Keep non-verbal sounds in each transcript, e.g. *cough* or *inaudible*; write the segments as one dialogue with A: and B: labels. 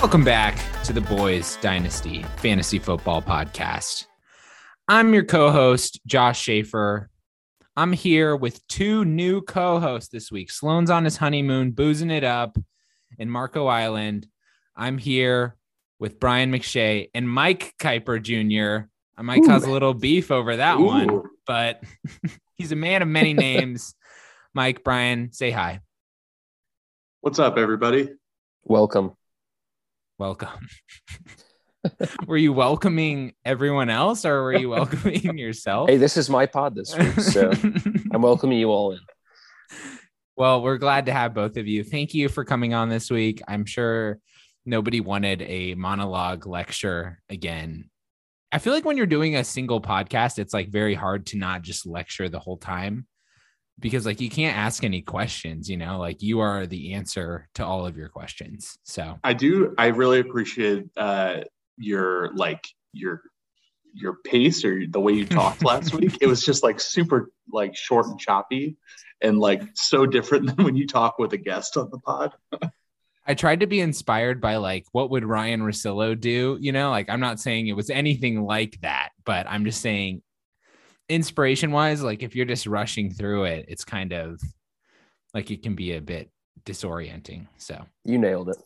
A: Welcome back to the Boys Dynasty Fantasy Football Podcast. I'm your co host, Josh Schaefer. I'm here with two new co hosts this week. Sloan's on his honeymoon, boozing it up in Marco Island. I'm here with Brian McShay and Mike Kiper Jr. I might Ooh. cause a little beef over that Ooh. one, but *laughs* he's a man of many names. Mike, Brian, say hi.
B: What's up, everybody?
C: Welcome.
A: Welcome. *laughs* were you welcoming everyone else or were you *laughs* welcoming yourself?
C: Hey, this is my pod this week, so *laughs* I'm welcoming you all in.
A: Well, we're glad to have both of you. Thank you for coming on this week. I'm sure nobody wanted a monologue lecture again. I feel like when you're doing a single podcast, it's like very hard to not just lecture the whole time because like you can't ask any questions, you know, like you are the answer to all of your questions. So
B: I do, I really appreciate uh, your like your your pace or the way you *laughs* talked last week. It was just like super like short and choppy and like so different *laughs* than when you talk with a guest on the pod.
A: I tried to be inspired by like what would Ryen Russillo do, you know, like I'm not saying it was anything like that, but I'm just saying inspiration wise, like if you're just rushing through it, it's kind of like it can be a bit disorienting. So
C: you nailed it.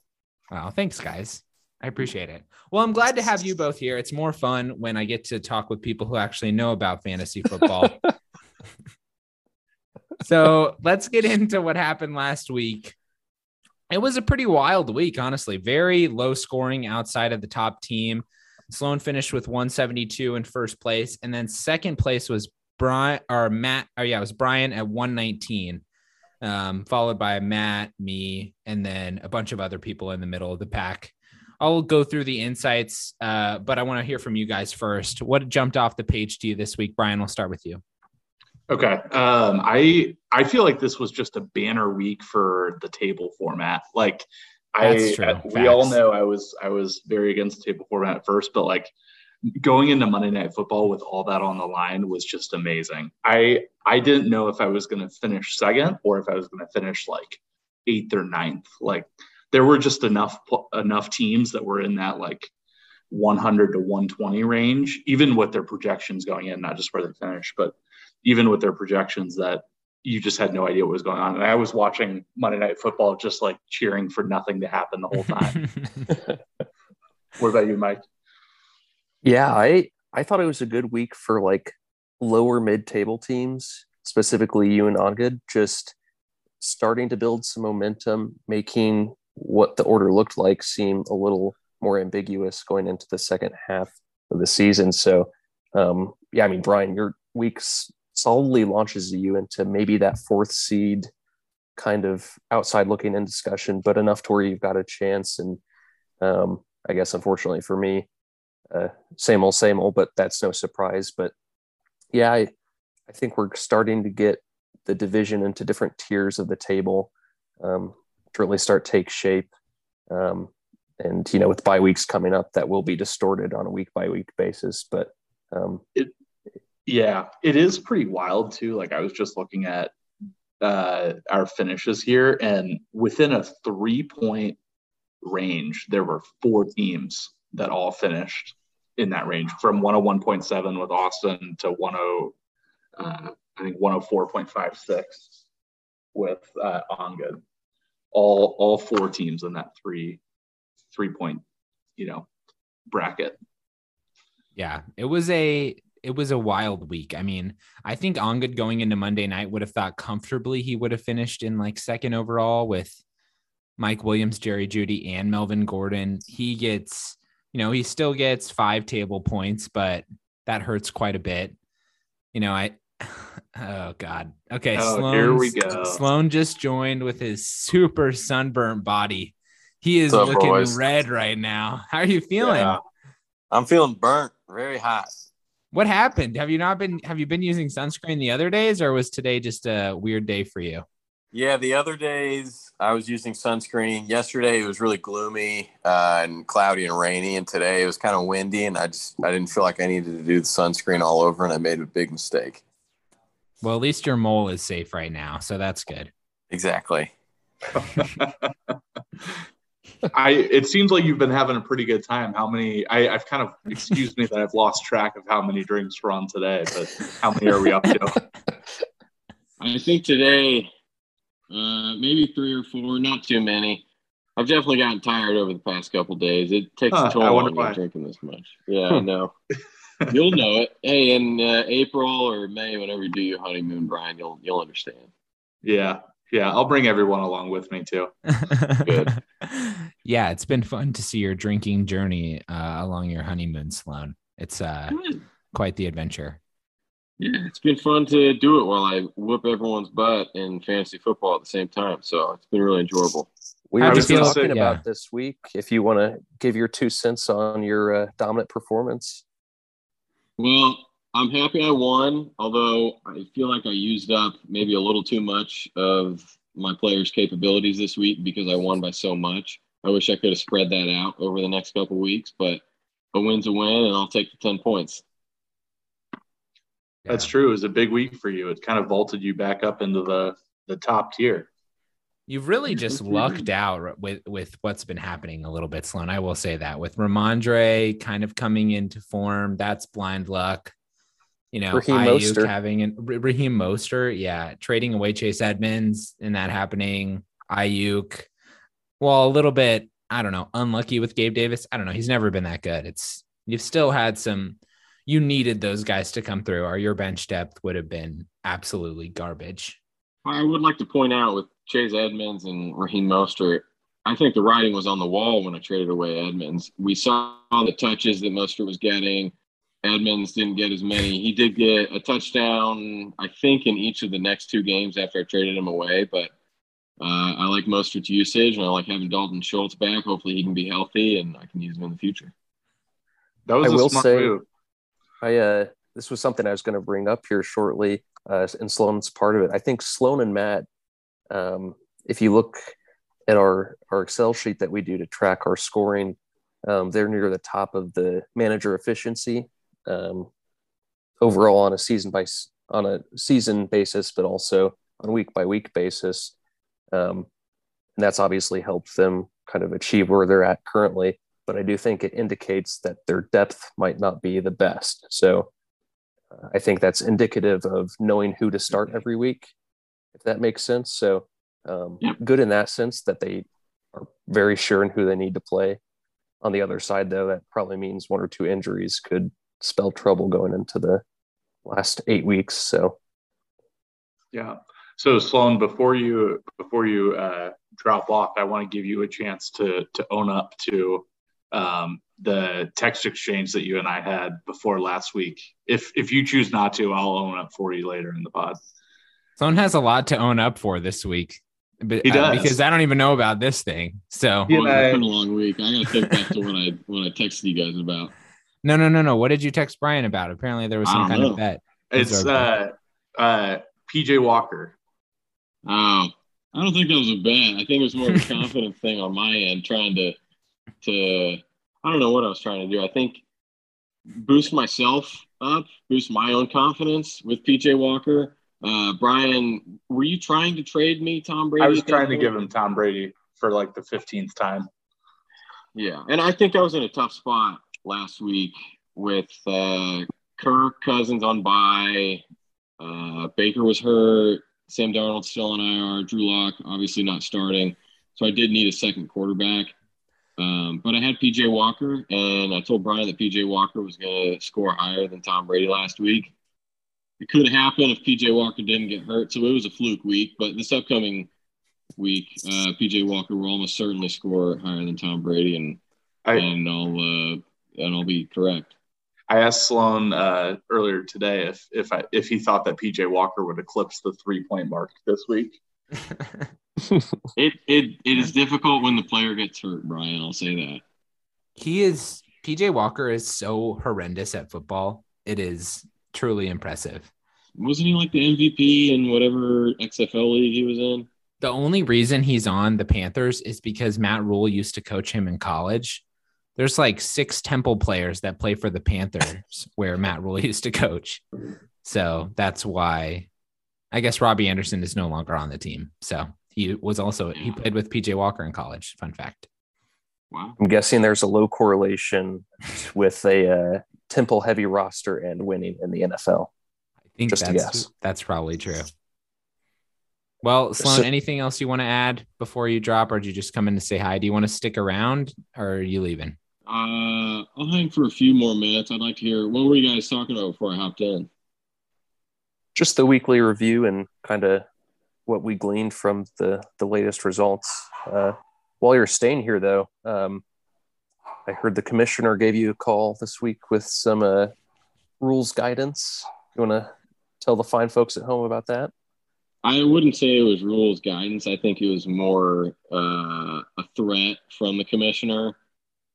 A: Wow. Thanks, guys. I appreciate it. Well, I'm glad to have you both here. It's more fun when I get to talk with people who actually know about fantasy football. *laughs* so let's get into what happened last week. It was a pretty wild week, honestly. Very low scoring outside of the top team. Sloan finished with 172 in first place, and then second place was Brian or Matt. Oh yeah, it was Brian at 119, um, followed by Matt, me, and then a bunch of other people in the middle of the pack. I'll go through the insights, uh, but I want to hear from you guys first. What jumped off the page to you this week, Brian? We'll start with you.
B: Okay, um, I I feel like this was just a banner week for the table format. Like I, I uh, we all know I was I was very against table format at first, but like going into Monday Night Football with all that on the line was just amazing. I I didn't know if I was going to finish second or if I was going to finish like eighth or ninth. Like there were just enough enough teams that were in that like 100 to 120 range, even with their projections going in, not just where they finished, but even with their projections that you just had no idea what was going on. And I was watching Monday Night Football just like cheering for nothing to happen the whole time. *laughs* what about you, Mike?
C: Yeah, I I thought it was a good week for like lower mid table teams, specifically you and Ongood, just starting to build some momentum, making what the order looked like seem a little more ambiguous going into the second half of the season. So um, yeah, I mean, Brian, your weeks solidly launches you into maybe that fourth seed kind of outside looking in discussion, but enough to where you've got a chance. And um, I guess unfortunately for me, uh, same old, same old, but that's no surprise. But yeah, I, I think we're starting to get the division into different tiers of the table um, to really start take shape. Um, and you know, with bye weeks coming up, that will be distorted on a week by week basis. But um,
B: it, yeah, it is pretty wild too. Like I was just looking at uh, our finishes here, and within a three point range, there were four teams that all finished in that range from 101.7 with Austin to 10, uh, I think 104.56 with uh, Ongood. All all four teams in that three three point, you know, bracket.
A: Yeah, it was a it was a wild week. I mean, I think Ongood going into Monday night would have thought comfortably he would have finished in like second overall with Mike Williams, Jerry Jeudy, and Melvin Gordon. He gets, you know, he still gets five table points, but that hurts quite a bit. You know, I *sighs* oh god. Okay,
B: oh, Sloan, here we go.
A: Sloan just joined with his super sunburnt body. He is up, looking boys? red right now. How are you feeling? Yeah.
D: I'm feeling burnt, very hot.
A: What happened? Have you not been have you been using sunscreen the other days or was today just a weird day for you?
D: Yeah, the other days I was using sunscreen. Yesterday it was really gloomy uh, and cloudy and rainy, and today it was kind of windy, and I just I didn't feel like I needed to do the sunscreen all over, and I made a big mistake.
A: Well, at least your mole is safe right now, so that's good.
D: Exactly. *laughs* *laughs*
B: I it seems like you've been having a pretty good time. How many? I, I've kind of excuse me that I've lost track of how many drinks we're on today, but how many are we up to? *laughs*
E: I think today, uh, maybe three or four, not too many. I've definitely gotten tired over the past couple days. It takes huh, a toll on me drinking this much. Yeah, I know. *laughs* you'll know it. Hey, in uh, April or May, whenever you do your honeymoon, Brian, you'll you'll understand.
B: Yeah, yeah, I'll bring everyone along with me too. Good. *laughs*
A: yeah, it's been fun to see your drinking journey uh, along your honeymoon, Sloan. It's uh, quite the adventure.
E: Yeah, it's been fun to do it while I whoop everyone's butt in fantasy football at the same time. So it's been really enjoyable.
C: We were just talking yeah. about this week. If you want to give your two cents on your uh, dominant performance.
E: Well, I'm happy I won, although I feel like I used up maybe a little too much of my players' capabilities this week because I won by so much. I wish I could have spread that out over the next couple weeks, but a win's a win, and I'll take the 10 points.
B: That's true. It was a big week for you. It kind of vaulted you back up into the, the top tier.
A: You've really mm-hmm. just lucked out with with what's been happening a little bit, Sloan. I will say that with Rhamondre kind of coming into form, that's blind luck you know, Raheem Ayuk Mostert. having an Raheem Mostert, yeah, trading away Chase Edmonds and that happening. Ayuk, well, a little bit, I don't know, unlucky with Gabe Davis. I don't know. He's never been that good. It's you've still had some. You needed those guys to come through, or your bench depth would have been absolutely garbage.
E: I would like to point out with Chase Edmonds and Raheem Mostert, I think the writing was on the wall when I traded away Edmonds. We saw the touches that Mostert was getting Edmonds didn't get as many. He did get a touchdown, I think, in each of the next two games after I traded him away. But uh, I like Mostert's usage, and I like having Dalton Schultz back. Hopefully, he can be healthy, and I can use him in the future.
C: That was I will say, move. I uh, this was something I was going to bring up here shortly, uh, and Sloan's part of it. I think Sloan and Matt, um, if you look at our our Excel sheet that we do to track our scoring, um, they're near the top of the manager efficiency um, overall on a season by on a season basis, but also on a week by week basis. Um, and that's obviously helped them kind of achieve where they're at currently. But I do think it indicates that their depth might not be the best. So uh, I think that's indicative of knowing who to start every week, if that makes sense. So um, yeah. good in that sense that they are very sure in who they need to play. On the other side, though, that probably means one or two injuries could spell trouble going into the last eight weeks. So,
B: yeah. So Sloan, before you before you uh, drop off, I want to give you a chance to to own up to um, the text exchange that you and I had before last week. If if you choose not to, I'll own up for you later in the pod.
A: Sloan has a lot to own up for this week. But, he uh, does. Uh, because I don't even know about this thing. So
E: yeah, it's been a long week. I gotta think back to what I what I texted you guys about.
A: No, no, no, no. What did you text Brian about? Apparently there was some kind know. of bet.
B: It's uh uh PJ Walker.
E: Oh, I don't think that was a bet. I think it was more of a *laughs* confidence thing on my end, trying to to I don't know what I was trying to do. I think boost myself up, boost my own confidence with PJ Walker. Uh, Brian, were you trying to trade me Tom Brady?
B: I was trying to give him Tom Brady for like the 15th time.
E: Yeah, and I think I was in a tough spot last week with uh, Kirk Cousins on bye. Uh, Baker was hurt. Sam Darnold still on IR. Drew Lock obviously not starting. So I did need a second quarterback. Um, but I had PJ Walker, and I told Brian that PJ Walker was going to score higher than Tom Brady last week. It could happen if PJ Walker didn't get hurt. So it was a fluke week. But this upcoming week, uh, PJ Walker will almost certainly score higher than Tom Brady, and I, and I'll uh, and I'll be correct.
B: I asked Sloan uh, earlier today if if I, if he thought that PJ Walker would eclipse the three point mark this week. *laughs*
E: it it it is difficult when the player gets hurt, Brian. I'll say that.
A: He is PJ Walker is so horrendous at football. It is truly impressive.
E: Wasn't he like the MVP in whatever XFL league he was in?
A: The only reason he's on the Panthers is because Matt Rhule used to coach him in college there's like six Temple players that play for the Panthers *laughs* where Matt Rhule used to coach. So that's why I guess Robbie Anderson is no longer on the team. So he was also he played with PJ Walker in college. Fun fact.
C: Wow. I'm guessing there's a low correlation with a uh, Temple heavy roster and winning in the NFL.
A: I think Just that's, that's probably true. Well, Sloan, so, anything else you want to add before you drop, or do you just come in to say hi? Do you want to stick around, or are you leaving?
E: Uh, I'll hang for a few more minutes. I'd like to hear what were you guys talking about before I hopped in.
C: Just the weekly review and kind of what we gleaned from the the latest results. Uh, while you're staying here, though, um, I heard the commissioner gave you a call this week with some uh, rules guidance. You want to tell the fine folks at home about that?
E: I wouldn't say it was rules guidance. I think it was more uh, a threat from the commissioner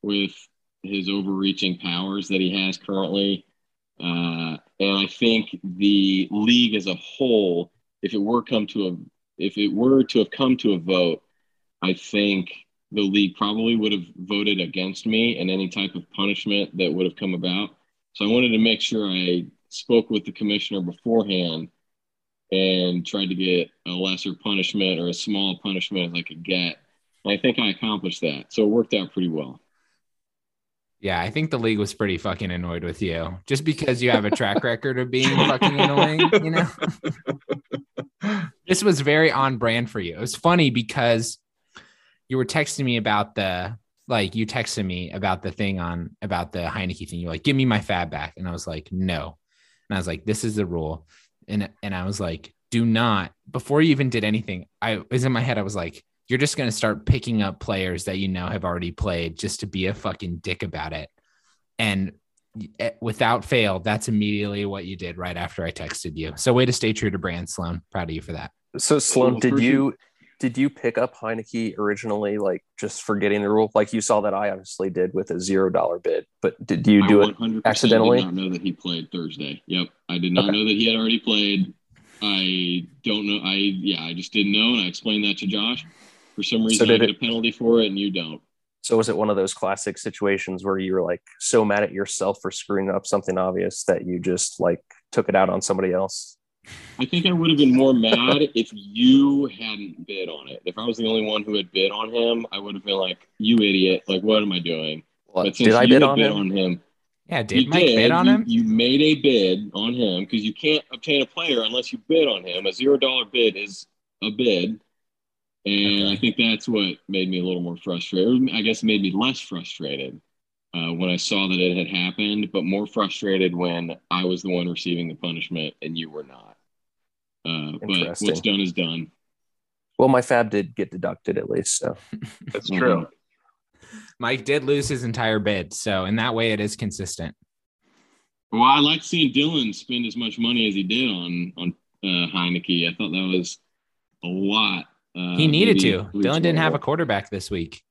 E: with his overreaching powers that he has currently. Uh, and I think the league as a whole, if it were come to a, if it were to have come to a vote, I think the league probably would have voted against me and any type of punishment that would have come about. So I wanted to make sure I spoke with the commissioner beforehand and tried to get a lesser punishment or a small punishment as I could get. And I think I accomplished that. So it worked out pretty well.
A: Yeah, I think the league was pretty fucking annoyed with you just because you have a track record of being fucking annoying, you know? *laughs* this was very on brand for you. It was funny because you were texting me about the like you texted me about the thing on about the Heinicke thing. You're like, give me my fab back. And I was like, no. And I was like, this is the rule. And and I was like, do not before you even did anything. I was in my head, I was like, you're just gonna start picking up players that you know have already played just to be a fucking dick about it. And eh, without fail, that's immediately what you did right after I texted you. So way to stay true to brand, Sloan. Proud of you for that.
C: So Sloan, did you did you pick up Heinicke originally, like just forgetting the rule, like you saw that I obviously did with a zero dollar bid? But did you do it accidentally?
E: I did not know that he played Thursday. Yep, I did not okay. know that he had already played. I don't know. I yeah, I just didn't know, and I explained that to Josh. For some reason, so I get it, a penalty for it, and you don't.
C: So was it one of those classic situations where you were like so mad at yourself for screwing up something obvious that you just like took it out on somebody else?
E: I think I would have been more mad if you hadn't bid on it. If I was the only one who had bid on him, I would have been like, "You idiot! Like, what am I doing?"
C: What? But since did I bid, on, bid him?
E: on him?
A: Yeah, did Mike did, bid on
E: you,
A: him?
E: You made a bid on him because you can't obtain a player unless you bid on him. A zero dollar bid is a bid, and okay. I think that's what made me a little more frustrated. I guess it made me less frustrated uh, when I saw that it had happened, but more frustrated when I was the one receiving the punishment and you were not. Uh, but what's done is done.
C: Well, my fab did get deducted at least, so *laughs*
B: that's true.
A: Mike did lose his entire bid, so in that way, it is consistent.
E: Well, I like seeing Dylan spend as much money as he did on on uh, Heinicke. I thought that was a lot.
A: Uh, he needed to. Dylan didn't have a quarterback this week,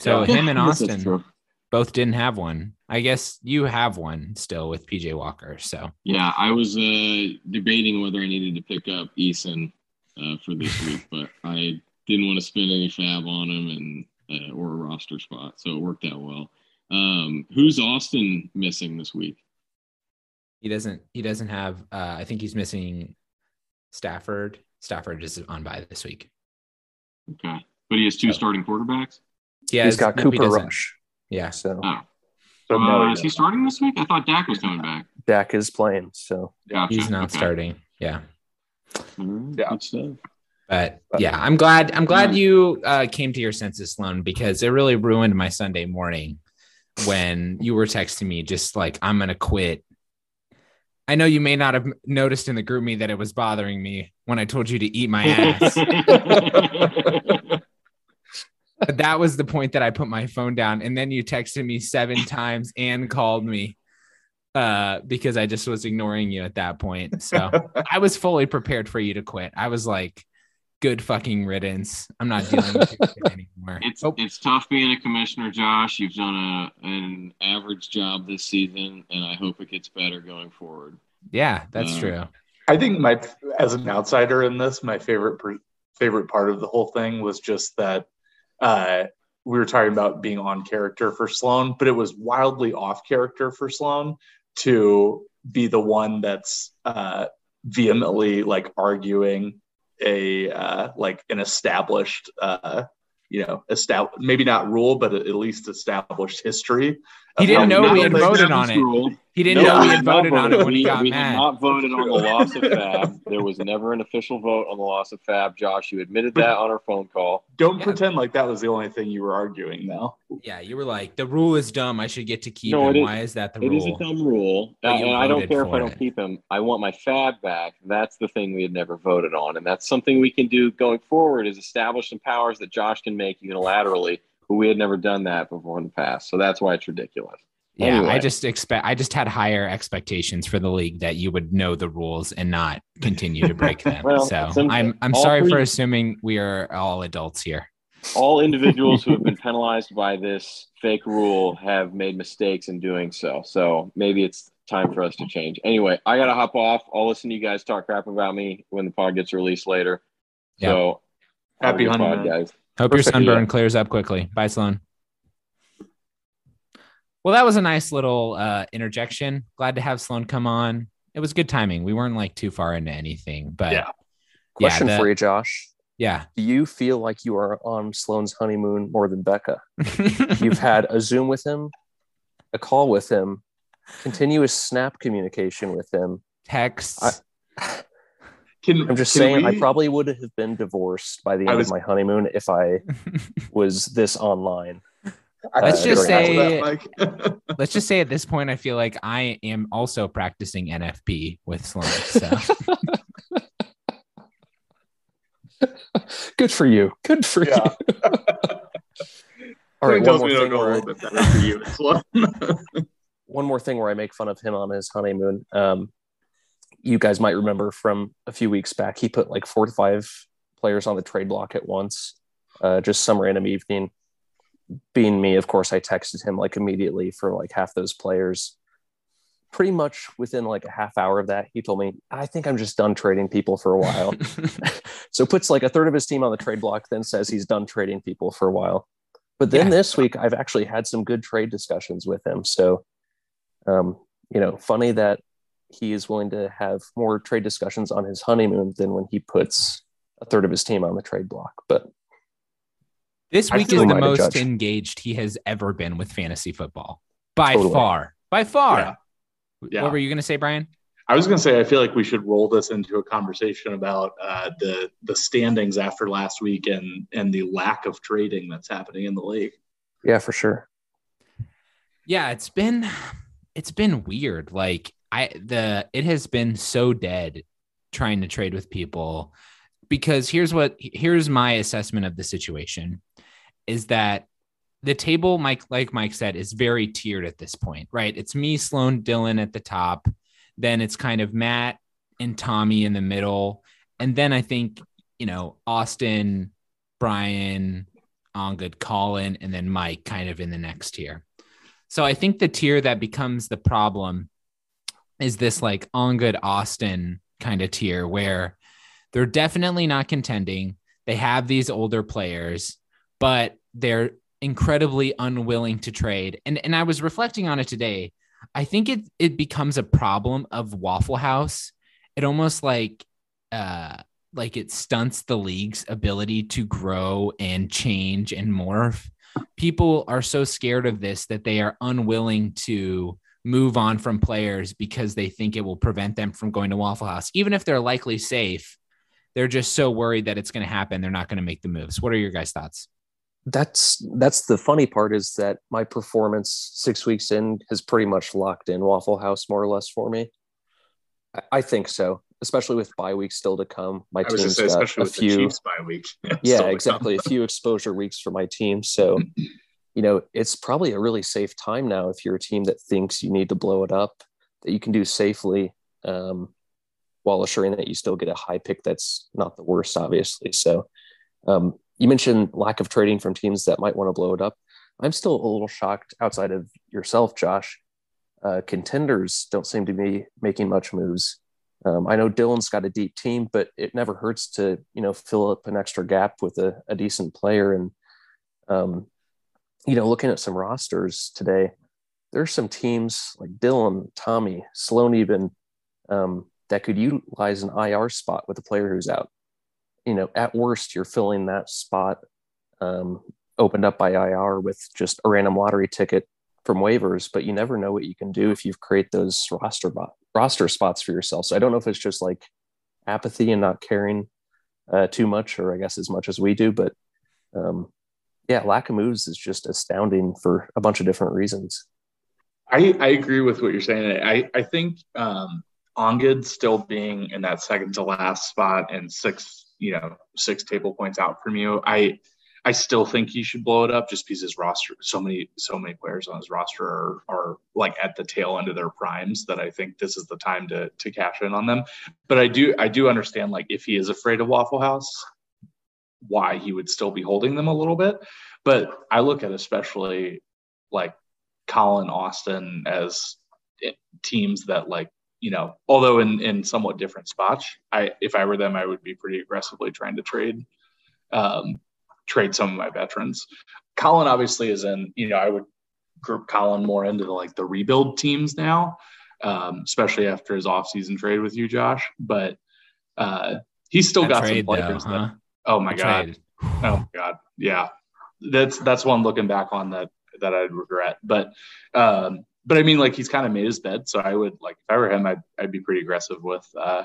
A: so yeah. him and *laughs* Austin both didn't have one. I guess you have one still with PJ Walker. So
E: yeah, I was uh, debating whether I needed to pick up Eason uh, for this *laughs* week, but I didn't want to spend any fab on him and uh, or a roster spot, so it worked out well. Um, who's Austin missing this week?
A: He doesn't. He doesn't have. Uh, I think he's missing Stafford. Stafford is on by this week.
E: Okay, but he has two so. starting quarterbacks.
C: Yeah, he's got Cooper he Rush.
A: Yeah.
C: So.
E: Oh. So uh, is he starting this week? I thought Dak was coming back.
C: Dak is playing, so
A: gotcha. he's not okay. starting. Yeah.
E: Mm-hmm. Yeah.
A: But yeah, I'm glad. I'm glad you uh, came to your senses, Sloan, because it really ruined my Sunday morning when you were texting me, just like I'm gonna quit. I know you may not have noticed in the GroupMe that it was bothering me when I told you to eat my ass. *laughs* that was the point that I put my phone down. And then you texted me seven times and called me uh, because I just was ignoring you at that point. So *laughs* I was fully prepared for you to quit. I was like, good fucking riddance. I'm not dealing with you *laughs* anymore.
E: It's oh. it's tough being a commissioner, Josh. You've done a an average job this season, and I hope it gets better going forward.
A: Yeah, that's uh, true.
B: I think my as an outsider in this, my favorite favorite part of the whole thing was just that uh, we were talking about being on character for Sloan, but it was wildly off character for Sloan to be the one that's uh, vehemently like arguing a uh, like an established uh, you know, established maybe not rule, but at least established history.
A: He didn't know we had voted on it. He didn't know we had voted on it when he got
E: we
A: mad.
E: We not voted on the loss of *laughs* Fab. There was never an official vote on the loss of Fab. Josh, you admitted that on our phone call.
B: Don't yeah. pretend like that was the only thing you were arguing, though.
A: Yeah, you were like, the rule is dumb. I should get to keep no, him. Is, Why is that the
E: it
A: rule?
E: It is a dumb rule, uh, and I don't care if I don't it. keep him. I want my Fab back. That's the thing we had never voted on, and that's something we can do going forward. Is establish some powers that Josh can make unilaterally, but we had never done that before in the past. So that's why it's ridiculous.
A: Yeah, anyway. I just expect I just had higher expectations for the league that you would know the rules and not continue to break them. *laughs* well, so I'm I'm sorry three, for assuming we are all adults here.
E: All individuals who have been *laughs* penalized by this fake rule have made mistakes in doing so. So maybe it's time for us to change. Anyway, I gotta hop off. I'll listen to you guys talk crap about me when the pod gets released later. Yep. So
B: happy honeymoon, guys.
A: Hope Perfect. your sunburn clears up quickly. Bye, Sloan. Well, that was a nice little uh, interjection. Glad to have Sloan come on. It was good timing. We weren't like too far into anything, but
B: yeah.
C: Question yeah, the, for you, Josh.
A: Yeah.
C: Do you feel like you are on Sloan's honeymoon more than Becca? *laughs* You've had a Zoom with him, a call with him, continuous Snap communication with him,
A: text.
C: I, can, I'm just saying, we... I probably would have been divorced by the end was... of my honeymoon if I *laughs* was this online.
A: Let's just say *laughs* let's just say at this point i feel like i am also practicing nfp with sloan so.
C: Good for you. Good for yeah. you. *laughs* All right one more, thing where I, one more thing where i make fun of him on his honeymoon. Um, you guys might remember from a few weeks back he put like four to five players on the trade block at once uh, just some random evening being me, of course, I texted him like immediately for like half those players. Pretty much within like a half hour of that, he told me, I think I'm just done trading people for a while. *laughs* *laughs* so puts like a third of his team on the trade block, then says he's done trading people for a while. But then yeah. this week, I've actually had some good trade discussions with him. So, um, you know, funny that he is willing to have more trade discussions on his honeymoon than when he puts a third of his team on the trade block. But
A: this week is the most engaged he has ever been with fantasy football by totally. far. By far. Yeah. Yeah. What were you going to say, Brian?
B: I was going to say I feel like we should roll this into a conversation about uh, the the standings after last week and and the lack of trading that's happening in the league.
C: Yeah, for sure.
A: Yeah, it's been it's been weird. Like I the it has been so dead trying to trade with people because here's what here's my assessment of the situation is that the table, Mike, like Mike said, is very tiered at this point, right? It's me, Sloan, Dylan at the top. Then it's kind of Matt and Tommy in the middle. And then I think, you know, Austin, Brian, on good Colin, and then Mike kind of in the next tier. So I think the tier that becomes the problem is this like on good Austin kind of tier where they're definitely not contending. They have these older players but they're incredibly unwilling to trade. And and I was reflecting on it today. I think it it becomes a problem of Waffle House. It almost like uh like it stunts the league's ability to grow and change and morph. People are so scared of this that they are unwilling to move on from players because they think it will prevent them from going to Waffle House. Even if they're likely safe, they're just so worried that it's going to happen. They're not going to make the moves. What are your guys' thoughts?
C: that's that's the funny part is that my performance six weeks in has pretty much locked in Waffle House more or less for me. I, I think so, especially with bye weeks still to come. My I team's say, got a few
B: bye week. *laughs*
C: yeah, exactly, a few *laughs* exposure weeks for my team. So, *laughs* you know, it's probably a really safe time now if you're a team that thinks you need to blow it up that you can do safely. Um, while assuring that you still get a high pick that's not the worst, obviously. So, um, you mentioned lack of trading from teams that might want to blow it up. I'm still a little shocked outside of yourself, Josh. Uh, contenders don't seem to be making much moves. Um, I know Dylan's got a deep team, but it never hurts to you know fill up an extra gap with a, a decent player. And um, you know, looking at some rosters today, there's some teams like Dylan, Tommy, Sloan, even um, that could utilize an IR spot with a player who's out you know, at worst, you're filling that spot um, opened up by IR with just a random lottery ticket from waivers, but you never know what you can do if you create those roster roster spots for yourself. So I don't know if it's just like apathy and not caring uh, too much, or I guess as much as we do, but um, yeah, lack of moves is just astounding for a bunch of different reasons.
B: I, I agree with what you're saying. I, I think um, Ongid still being in that second to last spot and six, you know, six table points out from you. I I still think he should blow it up just because his roster, so many, so many players on his roster are, are like at the tail end of their primes that I think this is the time to to cash in on them. But I do I do understand like if he is afraid of Waffle House, why he would still be holding them a little bit. But I look at especially like Colin Austin as teams that like you know although in in somewhat different spots i if i were them i would be pretty aggressively trying to trade um trade some of my veterans. Colin obviously is in, you know, I would group Colin more into the, like the rebuild teams now, um, especially after his offseason trade with you, Josh. But uh, he's still that got some players though, huh? that, oh my God. Oh my God. Yeah. That's, that's one looking back on that, that I'd regret. But, um, but I mean, like he's kind of made his bed. So I would like, if I were him, I'd, I'd be pretty aggressive with, uh,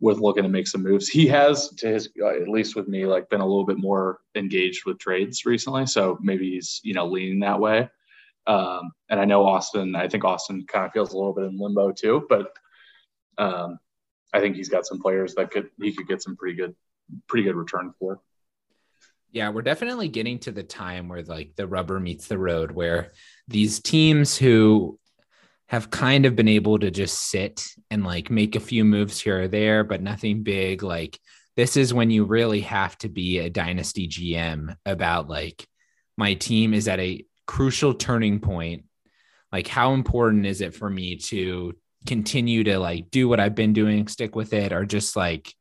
B: with looking to make some moves. He has, to his at least with me, like been a little bit more engaged with trades recently. So maybe he's you know leaning that way. Um, and I know Austin. I think Austin kind of feels a little bit in limbo too. But um, I think he's got some players that could he could get some pretty good pretty good return for.
A: Yeah, we're definitely getting to the time where like the rubber meets the road, where these teams who have kind of been able to just sit and like make a few moves here or there, but nothing big. Like this is when you really have to be a dynasty GM about like my team is at a crucial turning point. Like how important is it for me to continue to like do what I've been doing, stick with it, or just like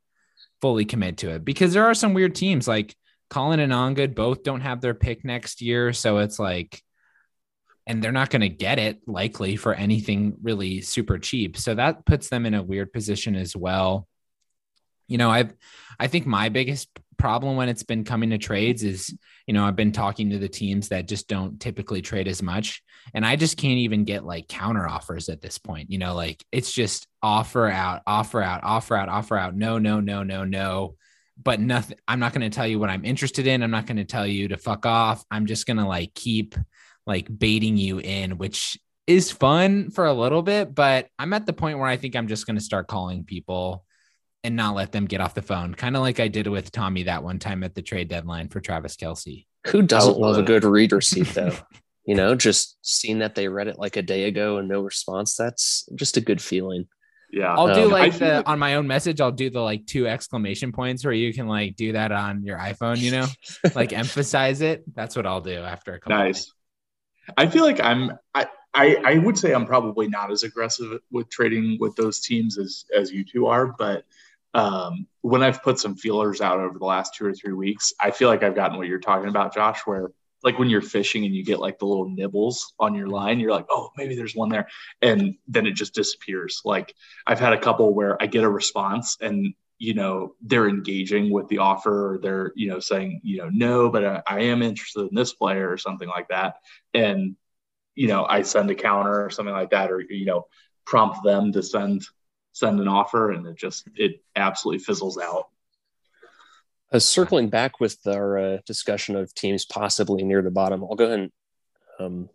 A: fully commit to it? Because there are some weird teams like Colin and Ongood both don't have their pick next year. So it's like and they're not going to get it likely for anything really super cheap. So that puts them in a weird position as well. You know, I've I think my biggest problem when it's been coming to trades is, you know, I've been talking to the teams that just don't typically trade as much and I just can't even get like counter offers at this point. You know, like it's just offer out, offer out, offer out, offer out. No, no, no, no, no. But nothing I'm not going to tell you what I'm interested in. I'm not going to tell you to fuck off. I'm just going to like keep like baiting you in, which is fun for a little bit, but I'm at the point where I think I'm just going to start calling people and not let them get off the phone, kind of like I did with Tommy that one time at the trade deadline for Travis Kelce.
C: Who doesn't love a good read receipt though? *laughs* you know, just seeing that they read it like a day ago and no response, that's just a good feeling.
B: Yeah.
A: I'll do um, like the on my own message, I'll do the like two exclamation points where you can like do that on your iPhone, you know, *laughs* like emphasize it. That's what I'll do after a couple.
B: Nice. I feel like I'm I, I, I would say I'm probably not as aggressive with trading with those teams as as you two are, but um, when I've put some feelers out over the last two or three weeks, I feel like I've gotten what you're talking about, Josh, where like when you're fishing and you get like the little nibbles on your line, you're like, oh, maybe there's one there. And then it just disappears. Like I've had a couple where I get a response and you know they're engaging with the offer or they're you know saying you know no but I, I, am interested in this player or something like that and you know i send a counter or something like that or you know prompt them to send send an offer and it just it absolutely fizzles out
C: uh, circling back with our uh, discussion of teams possibly near the bottom i'll go ahead and um,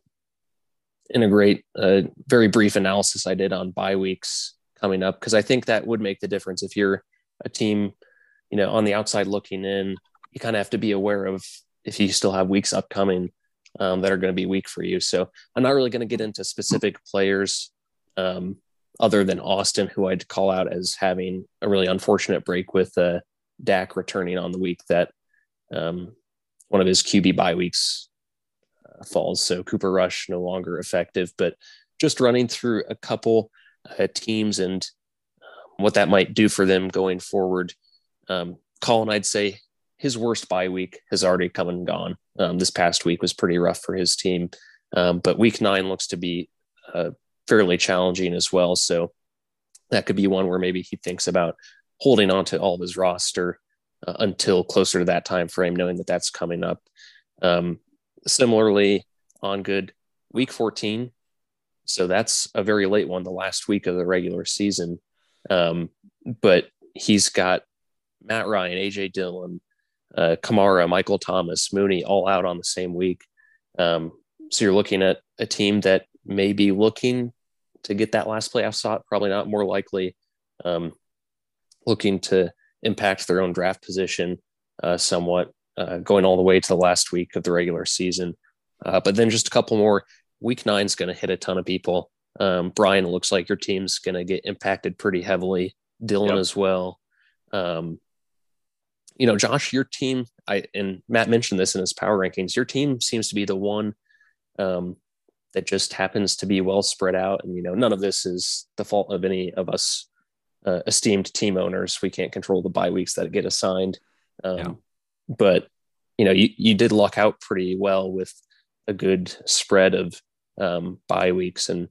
C: integrate a very brief analysis i did on bye weeks coming up because i think that would make the difference if you're a team, you know, on the outside looking in, you kind of have to be aware of if you still have weeks upcoming um, that are going to be weak for you. So I'm not really going to get into specific players um, other than Austin, who I'd call out as having a really unfortunate break with uh, Dak returning on the week that um, one of his QB bye weeks uh, falls. So Cooper Rush no longer effective, but just running through a couple uh, teams and what that might do for them going forward. Um, Colin, I'd say his worst bye week has already come and gone. Um, this past week was pretty rough for his team, um, but week nine looks to be uh, fairly challenging as well. So that could be one where maybe he thinks about holding on to all of his roster uh, until closer to that time frame, knowing that that's coming up. Um, similarly, on good week 14. So that's a very late one, the last week of the regular season. Um, but he's got Matt Ryan, AJ Dillon, uh, Kamara, Michael Thomas, Mooney all out on the same week. Um, so you're looking at a team that may be looking to get that last playoff spot, probably not more likely um, looking to impact their own draft position uh, somewhat, uh, going all the way to the last week of the regular season. Uh, but then just a couple more. Week nine is going to hit a ton of people. Um, Brian, looks like your team's going to get impacted pretty heavily. Dylan yep. as well. Um, you know, Josh, your team, I and Matt mentioned this in his power rankings. Your team seems to be the one um, that just happens to be well spread out. And you know, none of this is the fault of any of us uh, esteemed team owners. We can't control the bye weeks that get assigned. Um, yeah. But you know, you you did luck out pretty well with a good spread of um, bye weeks. And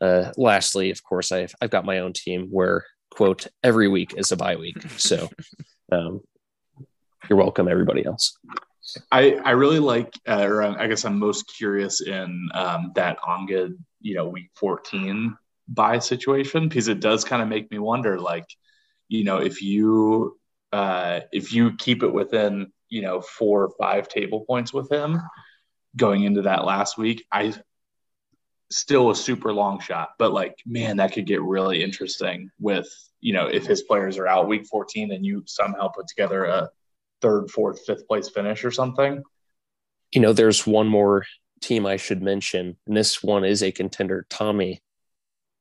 C: uh, lastly, of course, I've I've got my own team where quote every week is a bye week. So *laughs* um, you're welcome, everybody else.
B: I, I really like, uh, or I guess I'm most curious in um, that good, you know, week 14 bye situation because it does kind of make me wonder, like, you know, if you uh, if you keep it within, you know, four or five table points with him going into that last week, I still a super long shot, but like, man, that could get really interesting with, you know, if his players are out week 14 and you somehow put together a third, fourth, fifth place finish or something.
C: You know, there's one more team I should mention, and this one is a contender. Tommy,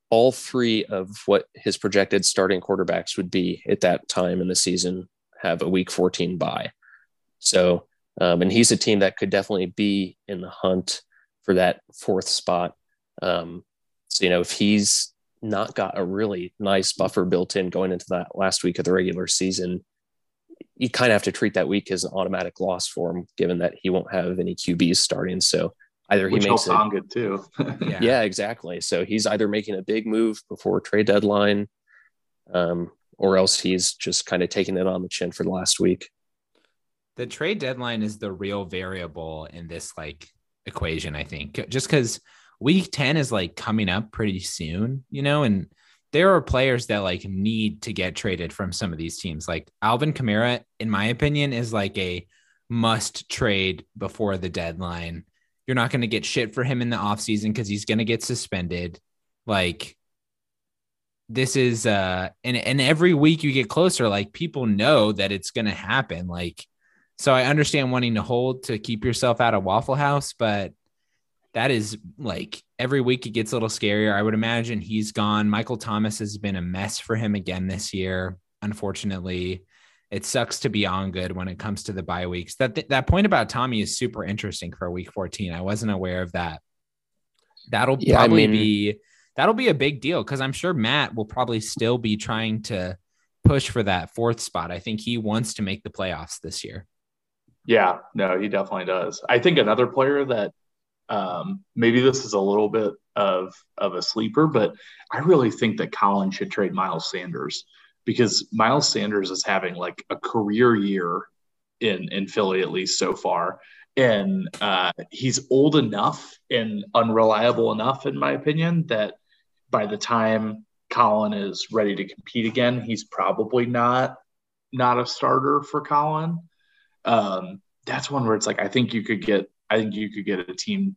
C: all three of what his projected starting quarterbacks would be at that time in the season have a week 14 bye. So, um, and he's a team that could definitely be in the hunt for that fourth spot. Um, so, you know, if he's not got a really nice buffer built in going into that last week of the regular season, you kind of have to treat that week as an automatic loss for him, given that he won't have any QBs starting. So either he Which makes
B: it good too. *laughs*
C: yeah. yeah. exactly. So he's either making a big move before trade deadline, um, or else he's just kind of taking it on the chin for the last week.
A: The trade deadline is the real variable in this like equation, I think, just because week 10 is like coming up pretty soon, you know, and there are players that like need to get traded from some of these teams. Like Alvin Kamara, in my opinion, is like a must trade before the deadline. You're not going to get shit for him in the offseason because he's going to get suspended. Like this is uh and and every week you get closer, like people know that it's going to happen. Like so I understand wanting to hold to keep yourself out of Waffle House, but that is like every week it gets a little scarier. I would imagine he's gone. Michael Thomas has been a mess for him again this year. Unfortunately, it sucks to be on good when it comes to the bye weeks. That that point about Tommy is super interesting for week 14. I wasn't aware of that. That'll yeah, probably I mean, be that'll be a big deal because I'm sure Matt will probably still be trying to push for that fourth spot. I think he wants to make the playoffs this year.
B: Yeah, no, he definitely does. I think another player that um, maybe this is a little bit of of a sleeper, but I really think that Colin should trade Miles Sanders because Miles Sanders is having like a career year in in Philly at least so far, and uh, he's old enough and unreliable enough, in my opinion, that by the time Colin is ready to compete again, he's probably not not a starter for Colin. Um, that's one where it's like I think you could get I think you could get a team,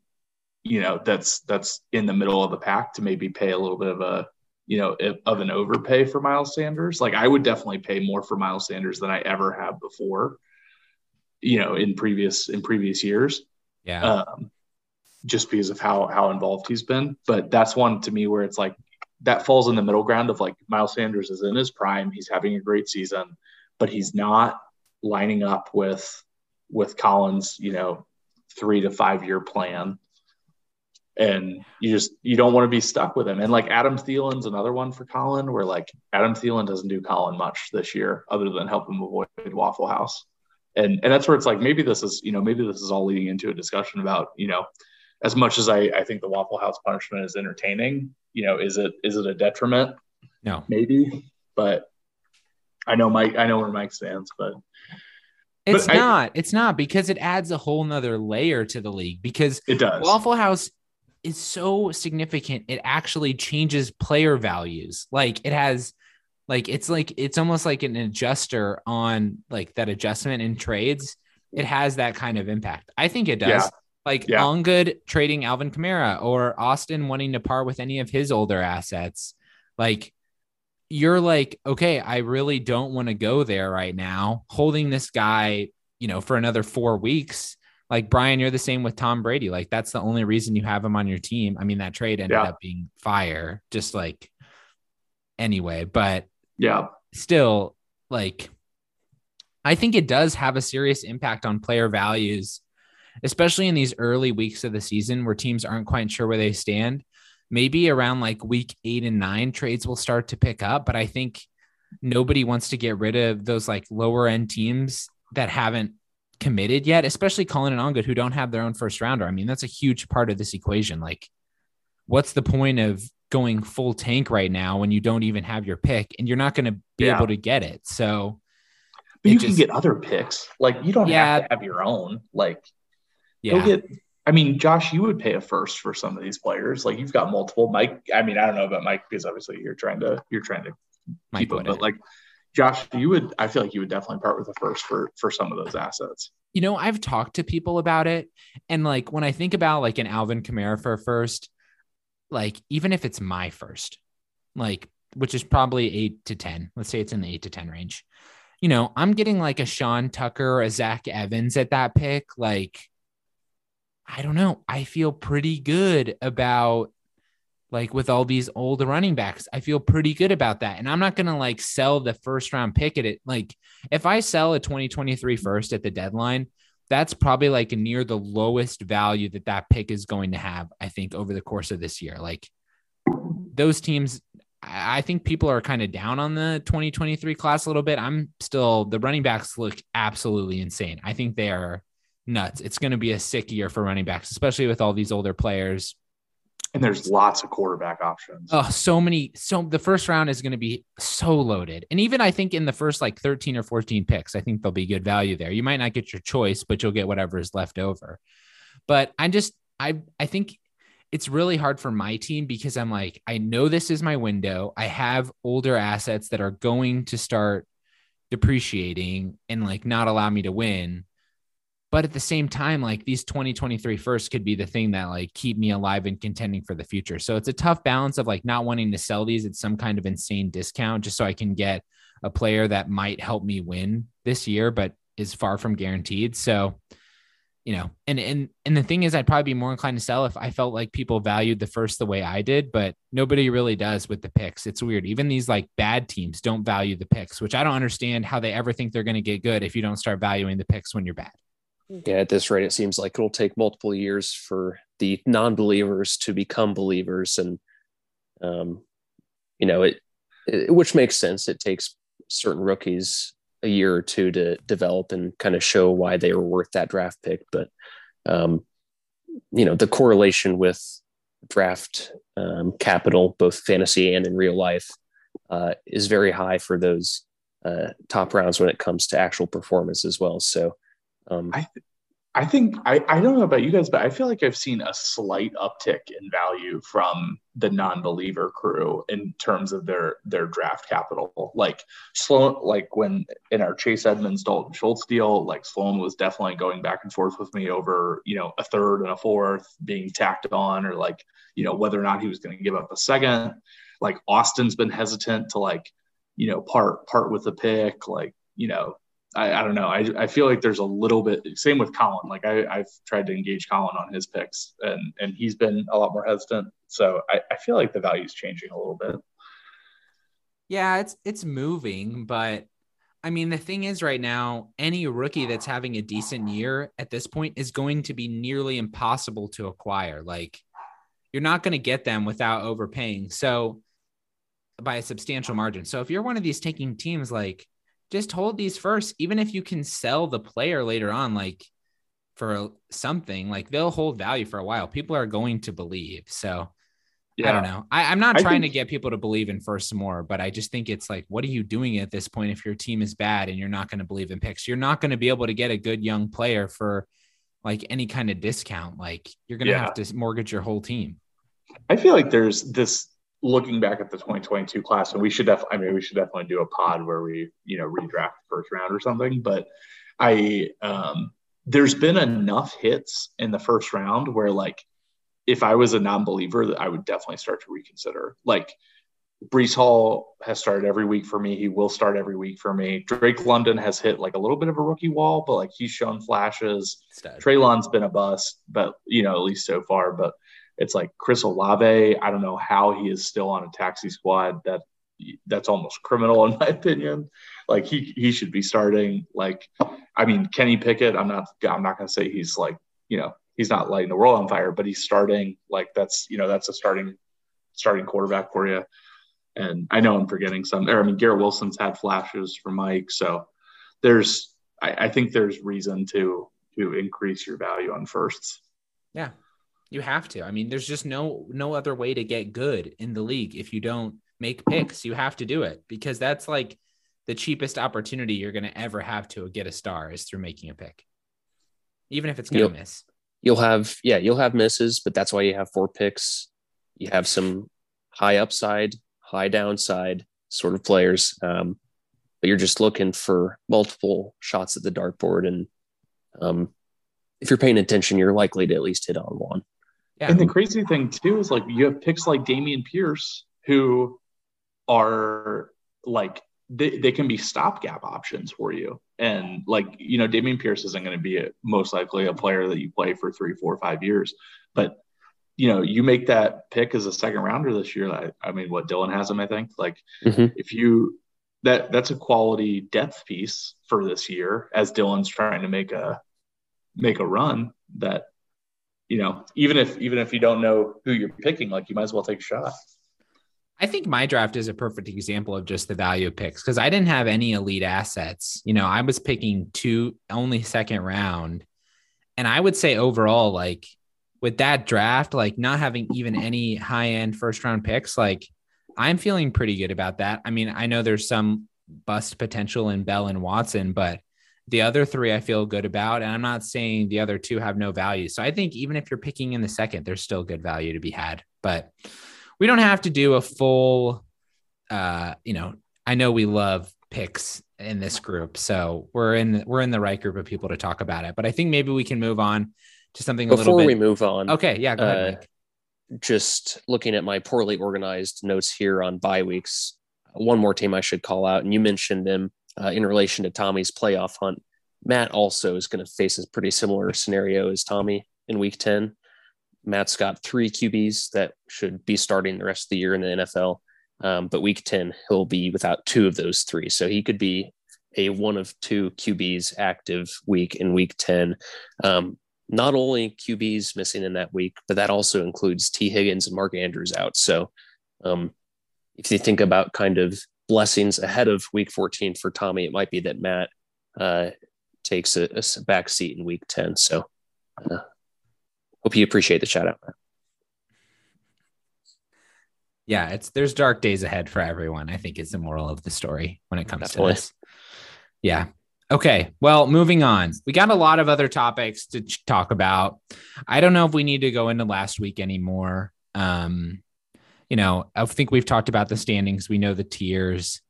B: you know, that's that's in the middle of the pack to maybe pay a little bit of a, you know, of an overpay for Miles Sanders. Like I would definitely pay more for Miles Sanders than I ever have before, you know, in previous in previous years.
A: Yeah. Um,
B: just because of how how involved he's been. But that's one to me where it's like that falls in the middle ground of like Miles Sanders is in his prime, he's having a great season, but he's not lining up with with Collins, you know, three to five year plan. And you just you don't want to be stuck with him. And like Adam Thielen's another one for Colin, where like Adam Thielen doesn't do Colin much this year other than help him avoid Waffle House. And and that's where it's like maybe this is, you know, maybe this is all leading into a discussion about, you know, as much as I, I think the Waffle House punishment is entertaining, you know, is it is it a detriment?
A: No.
B: Maybe. But I know Mike. I know where Mike stands, but
A: it's but not. I, it's not because it adds a whole nother layer to the league because
B: it does.
A: Waffle House is so significant. It actually changes player values. Like it has, like it's like it's almost like an adjuster on like that adjustment in trades. It has that kind of impact. I think it does. Yeah. Like yeah. Angad trading Alvin Kamara or Austin wanting to par with any of his older assets. Like you're like, okay, I really don't want to go there right now. Holding this guy, you know, for another four weeks. Like Brian, you're the same with Tom Brady. Like that's the only reason you have him on your team. I mean, that trade ended yeah. up being fire, just like anyway, but
B: yeah,
A: still like I think it does have a serious impact on player values, especially in these early weeks of the season where teams aren't quite sure where they stand maybe around like week eight and nine, trades will start to pick up. But I think nobody wants to get rid of those like lower end teams that haven't committed yet, especially Colin and Angad who don't have their own first rounder. I mean, that's a huge part of this equation. Like, what's the point of going full tank right now when you don't even have your pick and you're not going to be yeah. able to get it? So,
B: but you just, can get other picks. Like, you don't yeah, have to have your own. Like, yeah. go get I mean, Josh, you would pay a first for some of these players. Like you've got multiple. Mike, I mean, I don't know about Mike because obviously you're trying to you're trying to Mike keep him, but like Josh, you would. I feel like you would definitely part with a first for for some of those assets.
A: You know, I've talked to people about it, and like when I think about like an Alvin Kamara for first, like even if it's my first, like which is probably eight to ten. Let's say it's in the eight to ten range. You know, I'm getting like a Sean Tucker or a Zach Evans at that pick, like I don't know. I feel pretty good about like with all these old running backs. I feel pretty good about that. And I'm not going to like sell the first round pick at it. Like if I sell a 2023 first at the deadline, that's probably like near the lowest value that that pick is going to have, I think, over the course of this year. Like those teams, I think people are kind of down on the 2023 class a little bit. I'm still, the running backs look absolutely insane. I think they are nuts. It's going to be a sick year for running backs, especially with all these older players.
B: And there's lots of quarterback options.
A: Oh, so many. So the first round is going to be so loaded. And even I think in the first like 13 or 14 picks, I think there'll be good value there. You might not get your choice, but you'll get whatever is left over. But I'm just, I, I think it's really hard for my team because I'm like, I know this is my window. I have older assets that are going to start depreciating and like not allow me to win. But at the same time, like these 2023 first could be the thing that like keep me alive and contending for the future. So it's a tough balance of like not wanting to sell these at some kind of insane discount just so I can get a player that might help me win this year, but is far from guaranteed. So, you know, and and and the thing is, I'd probably be more inclined to sell if I felt like people valued the first the way I did, but nobody really does with the picks. It's weird. Even these like bad teams don't value the picks, which I don't understand how they ever think they're going to get good if you don't start valuing the picks when you're bad.
C: Yeah, at this rate, it seems like it'll take multiple years for the non-believers to become believers, and um, you know it, it, which makes sense. It takes certain rookies a year or two to develop and kind of show why they were worth that draft pick. But um, you know, the correlation with draft um, capital, both fantasy and in real life, uh, is very high for those uh, top rounds when it comes to actual performance as well. So
B: um, I, th- I think I, I don't know about you guys, but I feel like I've seen a slight uptick in value from the non-believer crew in terms of their their draft capital. Like Sloan, like when in our Chase Edmonds Dalton Schultz deal, like Sloan was definitely going back and forth with me over you know a third and a fourth being tacked on, or like you know whether or not he was going to give up a second. Like Austin's been hesitant to like you know part part with the pick, like you know I, I, don't know. I, I feel like there's a little bit same with Colin. Like I, I've tried to engage Colin on his picks and and he's been a lot more hesitant. So I, I feel like the value is changing a little bit.
A: Yeah, it's it's moving, but I mean the thing is right now, any rookie that's having a decent year at this point is going to be nearly impossible to acquire. Like you're not going to get them without overpaying. So by a substantial margin. So if you're one of these taking teams like just hold these first, even if you can sell the player later on, like for something, like they'll hold value for a while. People are going to believe. So yeah. I don't know. I, am not trying think, to get people to believe in first more, but I just think it's like, what are you doing at this point if your team is bad and you're not going to believe in picks? You're not going to be able to get a good young player for like any kind of discount. Like you're going to yeah. have to mortgage your whole team.
B: I feel like there's this looking back at the 2022 class, and we should definitely, I mean, we should definitely do a pod where we, you know, redraft first round or something. But I, um, there's been enough hits in the first round where like if I was a non-believer, that I would definitely start to reconsider. Like Breece Hall has started every week for me. He will start every week for me. Drake London has hit like a little bit of a rookie wall, but like he's shown flashes. Treylon's been a bust, but you know, at least so far. But it's like Chris Olave. I don't know how he is still on a taxi squad. That that's almost criminal in my opinion. Like he he should be starting. Like I mean, Kenny Pickett. I'm not I'm not gonna say he's like you know he's not lighting the world on fire, but he's starting. Like that's you know that's a starting starting quarterback for you. And I know I'm forgetting some. Or I mean, Garrett Wilson's had flashes for Mike, so there's I, I think there's reason to to increase your value on firsts.
A: Yeah, you have to. I mean, there's just no no other way to get good in the league if you don't make picks. You have to do it because that's like the cheapest opportunity you're going to ever have to get a star is through making a pick, even if it's going to yep. miss
C: you'll have yeah you'll have misses but that's why you have four picks you have some high upside high downside sort of players um, but you're just looking for multiple shots at the dartboard and um, if you're paying attention you're likely to at least hit on one
B: yeah. and the crazy thing too is like you have picks like Dameon Pierce who are like they, they can be stopgap options for you. And like, you know, Dameon Pierce isn't going to be a, most likely a player that you play for three, four, five years. But, you know, you make that pick as a second rounder this year. I, I mean, what Dylan has him, I think. Like, mm-hmm. if you, that that's a quality depth piece for this year as Dylan's trying to make a make a run that you know even if even if you don't know who you're picking like you might as well take a shot
A: I think my draft is a perfect example of just the value of picks because I didn't have any elite assets. You know, I was picking two only second round. And I would say overall, like with that draft, like not having even any high end first round picks, like I'm feeling pretty good about that. I mean, I know there's some bust potential in Bell and Watson, but the other three I feel good about. And I'm not saying the other two have no value. So I think even if you're picking in the second, there's still good value to be had. But we don't have to do a full uh you know i know we love picks in this group so we're in we're in the right group of people to talk about it but i think maybe we can move on to something
C: before a little bit.
A: Before we
C: move on
A: okay yeah go uh, ahead
C: just looking at my poorly organized notes here on bye weeks one more team i should call out and you mentioned him uh, in relation to tommy's playoff hunt matt also is going to face a pretty similar scenario as tommy in week 10 Matt's got three QBs that should be starting the rest of the year in the NFL. Um, but week 10, he'll be without two of those three. So he could be a one of two QBs active week in week 10. Um, not only QBs missing in that week, but that also includes Tee Higgins and Mark Andrews out. So um, if you think about kind of blessings ahead of week 14 for Tommy, it might be that Matt uh, takes a, a back seat in week 10. So uh, Hope you appreciate the shout out.
A: Yeah, it's there's dark days ahead for everyone. I think is the moral of the story when it comes Definitely. to this. Yeah. Okay. Well, moving on. We got a lot of other topics to talk about. I don't know if we need to go into last week anymore. Um, you know, I think we've talked about the standings. We know the tiers.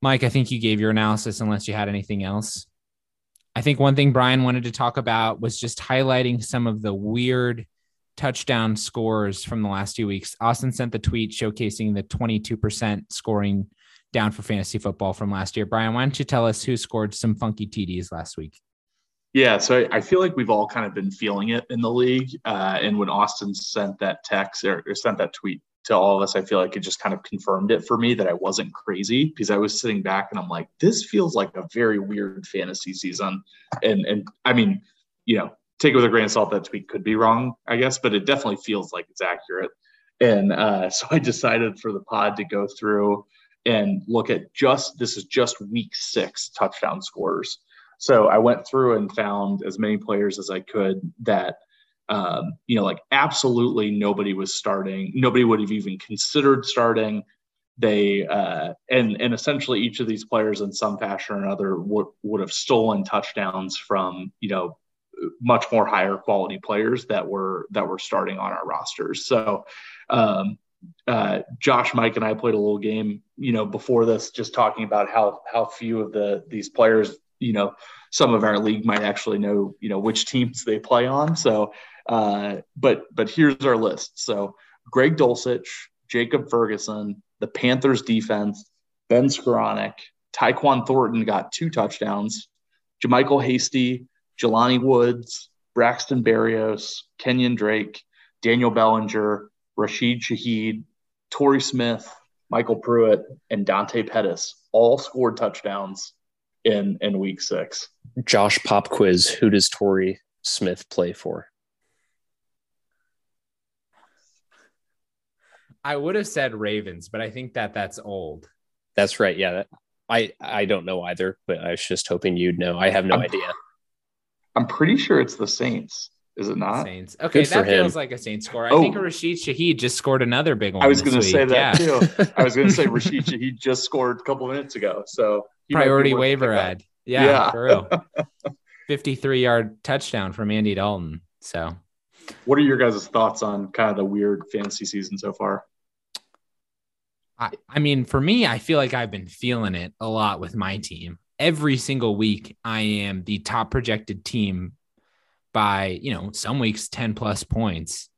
A: Mike, I think you gave your analysis unless you had anything else. I think one thing Brian wanted to talk about was just highlighting some of the weird touchdown scores from the last few weeks. Austin sent the tweet showcasing the 22% scoring down for fantasy football from last year. Brian, why don't you tell us who scored some funky TDs last week?
B: Yeah, so I feel like we've all kind of been feeling it in the league. Uh, and when Austin sent that text or, or sent that tweet to all of us, I feel like it just kind of confirmed it for me that I wasn't crazy because I was sitting back and I'm like, this feels like a very weird fantasy season. And and I mean, you know, take it with a grain of salt that tweet could be wrong, I guess, but it definitely feels like it's accurate. And uh, *laughs* so I decided for the pod to go through and look at just this is just week six touchdown scores. So I went through and found as many players as I could that Um, you know, like absolutely nobody was starting. Nobody would have even considered starting. They uh, and and essentially each of these players in some fashion or another would would have stolen touchdowns from you know much more higher quality players that were that were starting on our rosters. So um, uh, Josh, Mike, and I played a little game, you know, before this, just talking about how how few of the these players, you know, some of our league might actually know, you know, which teams they play on. So, uh, but but here's our list. So Greg Dulcich, Jacob Ferguson, the Panthers defense, Ben Skowronek, Tyquan Thornton got two touchdowns, JaMycal Hasty, Jelani Woods, Braxton Berrios, Kenyon Drake, Daniel Bellinger, Rashid Shaheed, Torrey Smith, MyCole Pruitt, and Dante Pettis all scored touchdowns in in week six.
C: Josh Pop quiz: Who does Torrey Smith play for?
A: I would have said Ravens, but I think that that's old.
C: That's right. Yeah, that, I I don't know either, but I was just hoping you'd know. I have no
B: I'm,
C: idea.
B: I'm pretty sure it's the Saints. Is it not?
A: Saints. Okay, that feels like a Saints score. I oh. think Rashid Shaheed just scored another big one.
B: I was going
A: to
B: say that yeah. too. *laughs* I was going to say Rashid Shaheed just scored a couple minutes ago. So
A: priority waiver ad. Yeah, yeah. for real. *laughs* 53 yard touchdown from Andy Dalton. So,
B: what are your guys' thoughts on kind of the weird fantasy season so far?
A: I, I mean, for me, I feel like I've been feeling it a lot with my team. Every single week, I am the top projected team by, you know, some weeks 10 plus points.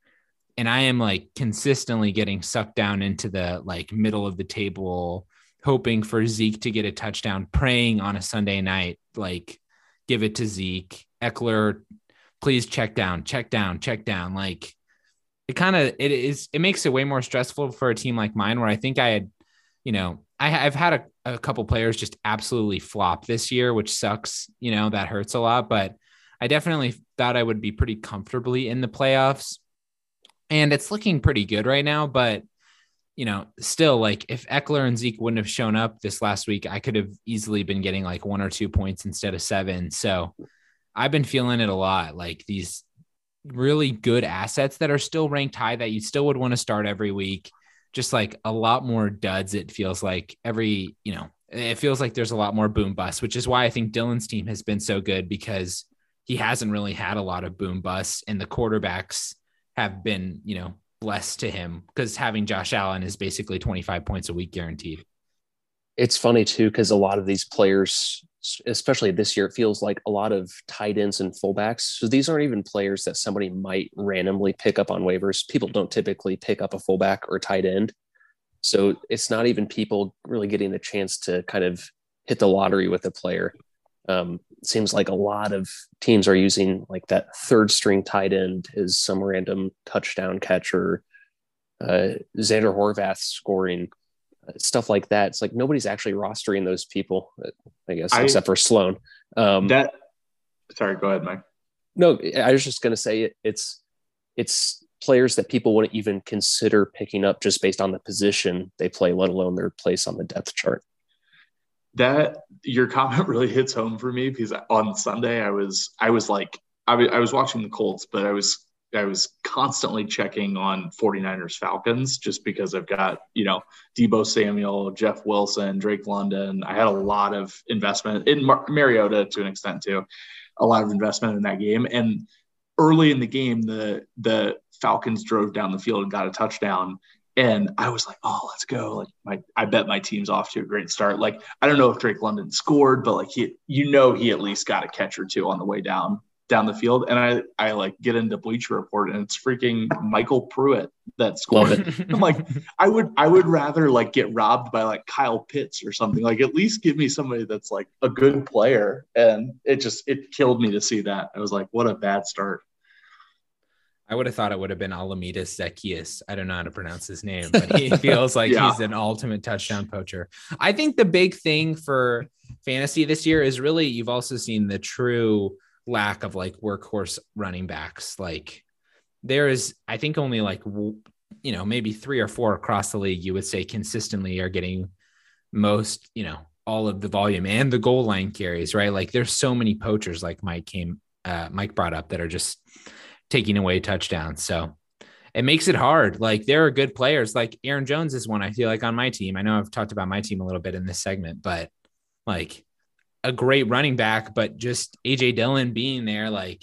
A: And I am like consistently getting sucked down into the like middle of the table, hoping for Zeke to get a touchdown, praying on a Sunday night, like give it to Zeke. Ekeler, please check down, check down, check down. Like it kind of it is it makes it way more stressful for a team like mine where I think I had, you know, I, have had a, a couple players just absolutely flop this year, which sucks. You know, that hurts a lot, but I definitely thought I would be pretty comfortably in the playoffs. And it's looking pretty good right now, but you know, still like if Ekeler and Zeke wouldn't have shown up this last week, I could have easily been getting like one or two points instead of seven. So I've been feeling it a lot. Like these really good assets that are still ranked high that you still would want to start every week. Just like a lot more duds, it feels like every, you know, it feels like there's a lot more boom bust, which is why I think Dylan's team has been so good because he hasn't really had a lot of boom busts, and the quarterbacks have been, you know, blessed to him because having Josh Allen is basically 25 points a week guaranteed.
C: It's funny too because a lot of these players, especially this year, it feels like a lot of tight ends and fullbacks. So these aren't even players that somebody might randomly pick up on waivers. People don't typically pick up a fullback or tight end. So it's not even people really getting the chance to kind of hit the lottery with a player. Um, seems like a lot of teams are using like that third string tight end as some random touchdown catcher. Uh, Zander Horvath scoring uh, stuff like that. It's like nobody's actually rostering those people, uh, I guess, I, except for Sloan.
B: Um, that sorry, go ahead, Mike.
C: No, I was just going to say it, it's it's players that people wouldn't even consider picking up just based on the position they play, let alone their place on the depth chart
B: that your comment *laughs* really hits home for me because on Sunday I was I was like I, w- I was watching the Colts, but I was I was constantly checking on 49ers Falcons just because I've got, you know, Deebo Samuel, Jeff Wilson, Drake London. I had a lot of investment in Mar- Mariota to an extent too, a lot of investment in that game. And early in the game, the the Falcons drove down the field and got a touchdown. And I was like, oh, let's go. Like my I bet my team's off to a great start. Like, I don't know if Drake London scored, but like he you know he at least got a catch or two on the way down down the field. And I I like get into Bleacher Report and it's freaking MyCole Pruitt that scored it. I'm like, I would I would rather like get robbed by like Kyle Pitts or something. Like at least give me somebody that's like a good player. And it just it killed me to see that. I was like, what a bad start.
A: I would have thought it would have been Alamidas Zaccheaus. I don't know how to pronounce his name, but he *laughs* feels like yeah. he's an ultimate touchdown poacher. I think the big thing for fantasy this year is really you've also seen the true lack of like workhorse running backs. Like there is, I think only like you know maybe three or four across the league you would say consistently are getting most you know all of the volume and the goal line carries right like there's so many poachers like Mike came uh, Mike brought up that are just taking away touchdowns. So it makes it hard. Like there are good players. Like Aaron Jones is one I feel like on my team. I know I've talked about my team a little bit in this segment, but like a great running back, but just AJ Dillon being there, like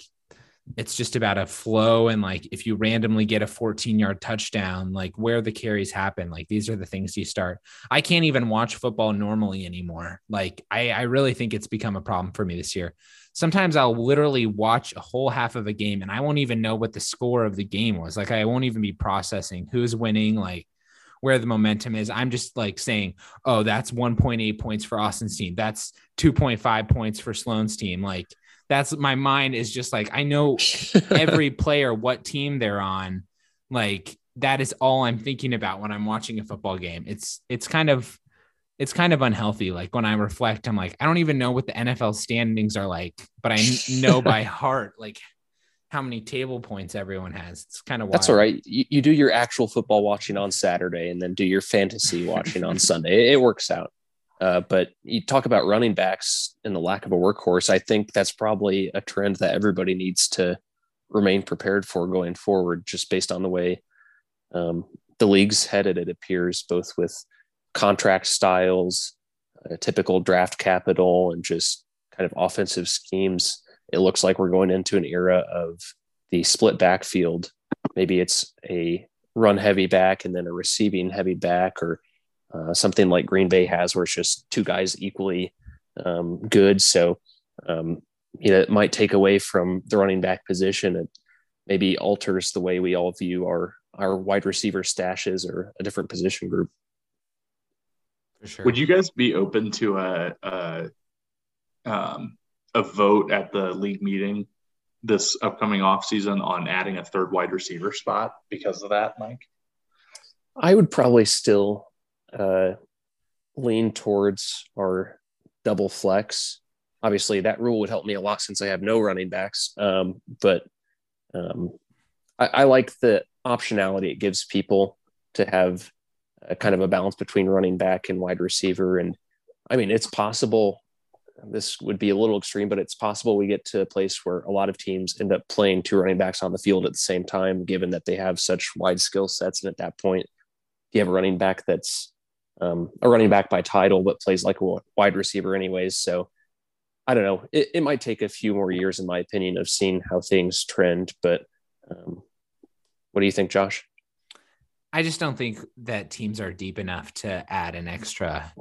A: it's just about a flow and like if you randomly get a 14 yard touchdown like where the carries happen like these are the things you start i can't even watch football normally anymore like i i really think it's become a problem for me this year sometimes i'll literally watch a whole half of a game and i won't even know what the score of the game was like i won't even be processing who's winning like where the momentum is. I'm just like saying, oh, that's 1.8 points for Austin's team. That's 2.5 points for Sloan's team. Like that's my mind is just like I know *laughs* every player what team they're on. Like that is all I'm thinking about when I'm watching a football game. It's it's kind of it's kind of unhealthy. Like when I reflect, I'm like, I don't even know what the NFL standings are like, but I know by *laughs* heart like how many table points everyone has. It's kind of wild.
C: That's all right. You, you do your actual football watching on Saturday and then do your fantasy watching on *laughs* Sunday. It, it works out. Uh, but you talk about running backs and the lack of a workhorse. I think that's probably a trend that everybody needs to remain prepared for going forward, just based on the way um, the league's headed. It appears both with contract styles, uh, typical draft capital, and just kind of offensive schemes. It looks like we're going into an era of the split backfield. Maybe it's a run heavy back and then a receiving heavy back, or uh, something like Green Bay has, where it's just two guys equally um, good. So, um, you know, it might take away from the running back position. It maybe alters the way we all view our our wide receiver stashes or a different position group.
B: For sure. Would you guys be open to a a, um, a vote at the league meeting this upcoming offseason on adding a third wide receiver spot because of that, Mike?
C: I would probably still uh, lean towards our double flex. Obviously, that rule would help me a lot since I have no running backs. Um, but um, I, I, like the optionality it gives people to have a kind of a balance between running back and wide receiver. And I mean, it's possible. This would be a little extreme, but it's possible we get to a place where a lot of teams end up playing two running backs on the field at the same time, given that they have such wide skill sets. And at that point, you have a running back that's um, a running back by title, but plays like a wide receiver anyways. So I don't know. It, it might take a few more years, in my opinion, of seeing how things trend. But um, what do you think, Josh?
A: I just don't think that teams are deep enough to add an extra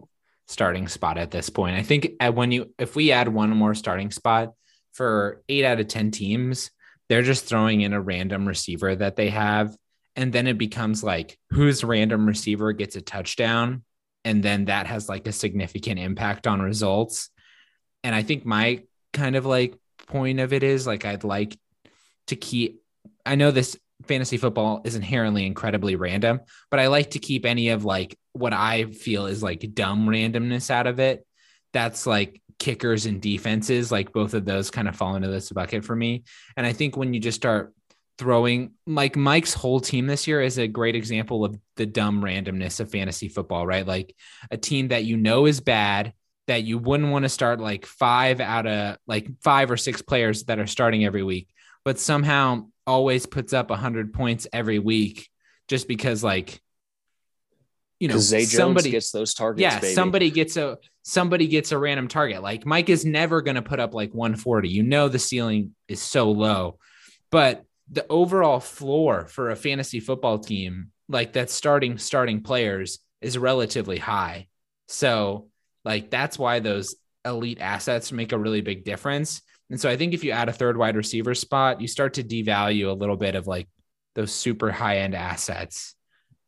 A: starting spot at this point. I think when you if we add one more starting spot for eight out of ten teams, they're just throwing in a random receiver that they have and then it becomes like whose random receiver gets a touchdown and then that has like a significant impact on results. And i think my kind of like point of it is like i'd like to keep i know this fantasy football is inherently incredibly random but i like to keep any of like what i feel is like dumb randomness out of it. That's like kickers and defenses like both of those kind of fall into this bucket for me. And i think when you just start throwing like Mike's whole team this year is a great example of the dumb randomness of fantasy football, right? Like a team that you know is bad that you wouldn't want to start like five out of like five or six players that are starting every week, but somehow always puts up a hundred points every week just because like you know
C: Zay somebody gets those targets.
A: Yeah, baby. somebody gets a somebody gets a random target. Like Mike is never going to put up like 140. You know the ceiling is so low, but the overall floor for a fantasy football team, like that's starting starting players, is relatively high. So, like that's why those elite assets make a really big difference. And so I think if you add a third wide receiver spot, you start to devalue a little bit of like those super high end assets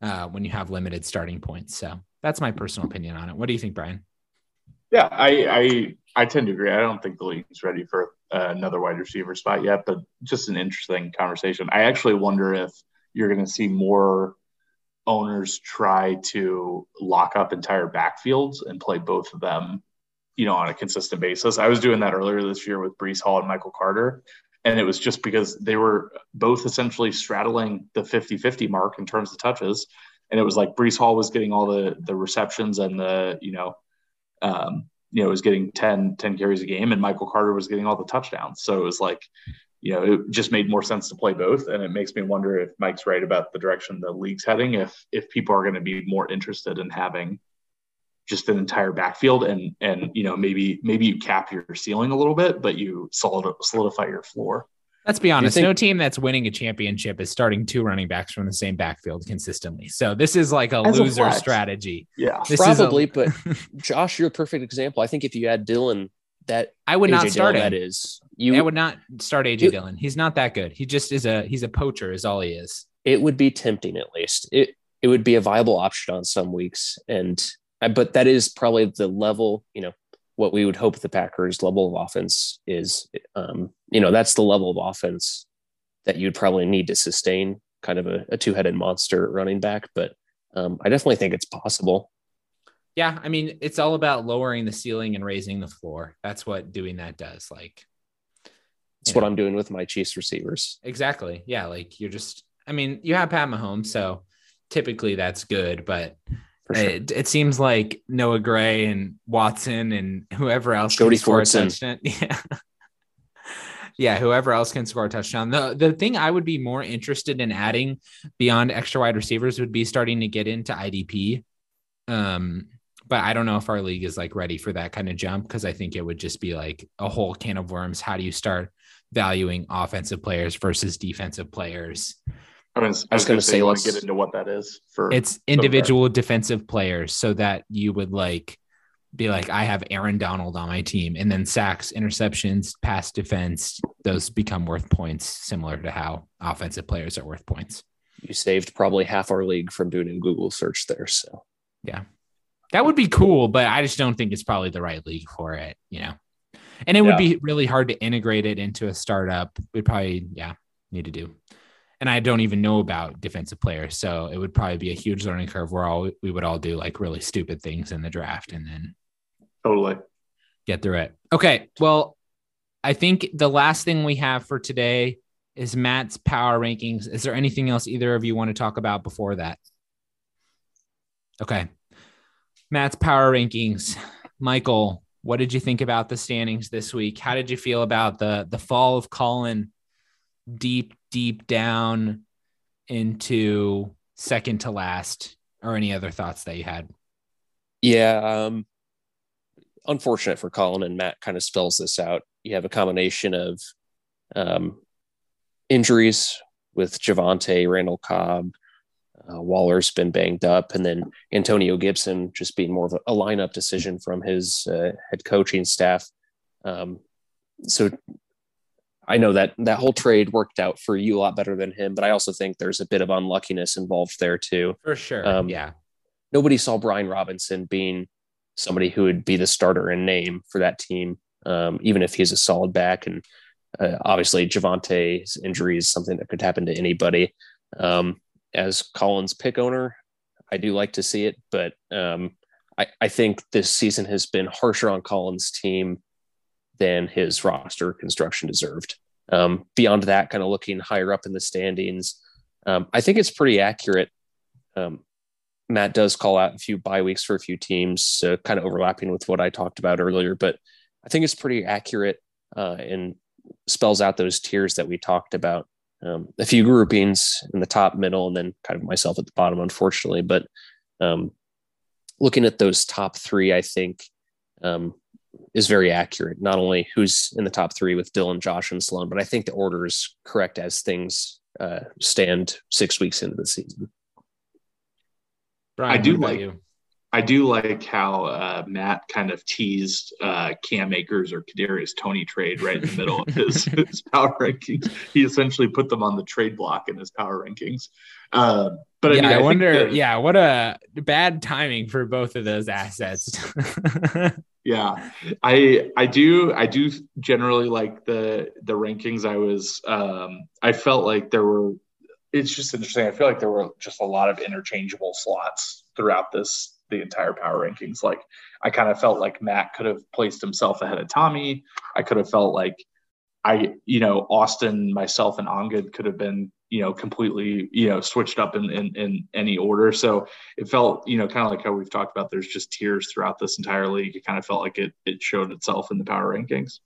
A: uh, when you have limited starting points. So that's my personal opinion on it. What do you think, Brian?
B: Yeah, I I, I tend to agree. I don't think the league's ready for uh, another wide receiver spot yet, but just an interesting conversation. I actually wonder if you're going to see more owners try to lock up entire backfields and play both of them, you know, on a consistent basis. I was doing that earlier this year with Breece Hall and Michael Carter. And it was just because they were both essentially straddling the 50 50 mark in terms of touches. And it was like Breece Hall was getting all the the receptions and the, you know, um, you know, was getting 10, 10 carries a game and Michael Carter was getting all the touchdowns. So it was like, you know, it just made more sense to play both. And it makes me wonder if Mike's right about the direction the league's heading, if if people are going to be more interested in having just an entire backfield and and you know maybe maybe you cap your ceiling a little bit, but you solidify your floor.
A: Let's be honest. Think- no team that's winning a championship is starting two running backs from the same backfield consistently. So this is like a As loser a strategy.
B: Yeah,
C: this probably. A- but *laughs* Josh, you're a perfect example. I think if you add Dylan, that
A: I would AJ not start
C: Dillon,
A: him.
C: That is, you
A: I would not start AJ Dillon. He's not that good. He just is a he's a poacher, is all he is.
C: It would be tempting, at least. It it would be a viable option on some weeks, and uh, but that is probably the level. You know what we would hope the Packers' level of offense is. Um, you know that's the level of offense that you'd probably need to sustain kind of a, a two-headed monster running back. But um, I definitely think it's possible.
A: Yeah, I mean, it's all about lowering the ceiling and raising the floor. That's what doing that does. Like,
C: that's what know. I'm doing with my Chiefs receivers.
A: Exactly. Yeah, like you're just. I mean, you have Pat Mahomes, so typically that's good, but sure. it, it, seems like Noah Gray and Watson and whoever else
C: Jody Fortson. *laughs*
A: Yeah. yeah, whoever else can score a touchdown. The the thing I would be more interested in adding beyond extra wide receivers would be starting to get into IDP. Um, but I don't know if our league is like ready for that kind of jump because I think it would just be like a whole can of worms. How do you start valuing offensive players versus defensive players?
B: I was, I was going to say, let's get into what that is for
A: it's individual defensive players so that you would like be like, I have Aaron Donald on my team, and then sacks, interceptions, pass defense, those become worth points, similar to how offensive players are worth points.
C: You saved probably half our league from doing a Google search there. So,
A: yeah. That would be cool, but I just don't think it's probably the right league for it, you know. And it yeah. would be really hard to integrate it into a startup. We'd probably, yeah, need to do. And I don't even know about defensive players, so it would probably be a huge learning curve where all we would all do like really stupid things in the draft and then
B: totally
A: get through it. Okay, well, I think the last thing we have for today is Matt's power rankings. Is there anything else either of you want to talk about before that? Okay. Matt's power rankings. Michael, what did you think about the standings this week? How did you feel about the the fall of Colin deep, deep down into second to last, or any other thoughts that you had?
C: Yeah, um, unfortunate for Colin and Matt kind of spells this out. You have a combination of um, injuries with Javonte, Randall Cobb, uh, Waller's been banged up, and then Antonio Gibson just being more of a, a lineup decision from his uh, head coaching staff. Um, so I know that that whole trade worked out for you a lot better than him, but I also think there's a bit of unluckiness involved there too.
A: For sure. Um, yeah.
C: Nobody saw Brian Robinson being somebody who would be the starter in name for that team, um, even if he's a solid back. And uh, obviously, Javonte's injury is something that could happen to anybody. Um, as Collins pick owner, I do like to see it, but um, I, I think this season has been harsher on Collins' team than his roster construction deserved. Um, beyond that, kind of looking higher up in the standings, um, I think it's pretty accurate. Um, Matt does call out a few bye weeks for a few teams, uh, kind of overlapping with what I talked about earlier, but I think it's pretty accurate uh, and spells out those tiers that we talked about um, a few groupings in the top, middle, and then kind of myself at the bottom, unfortunately. But um, looking at those top three, I think um, is very accurate. Not only who's in the top three with Dylan, Josh, and Sloan, but I think the order is correct as things uh, stand six weeks into the season.
B: Brian, I do like you. I do like how uh, Matt kind of teased uh, Cam Akers or Kadarius Toney trade right in the middle of his, *laughs* his, power rankings. He essentially put them on the trade block in his power rankings. Uh, but I
A: yeah,
B: mean, I,
A: I wonder. yeah, what a bad timing for both of those assets. *laughs*
B: yeah, I I do I do generally like the the rankings. I was um, I felt like there were. It's just interesting. I feel like there were just a lot of interchangeable slots throughout this the entire power rankings. Like I kind of felt like Matt could have placed himself ahead of Tommy. I could have felt like I, you know, Austin, myself, and Angad could have been, you know, completely, you know, switched up in, in, in any order. So it felt, you know, kind of like how we've talked about. There's just tiers throughout this entire league. It kind of felt like it it showed itself in the power rankings.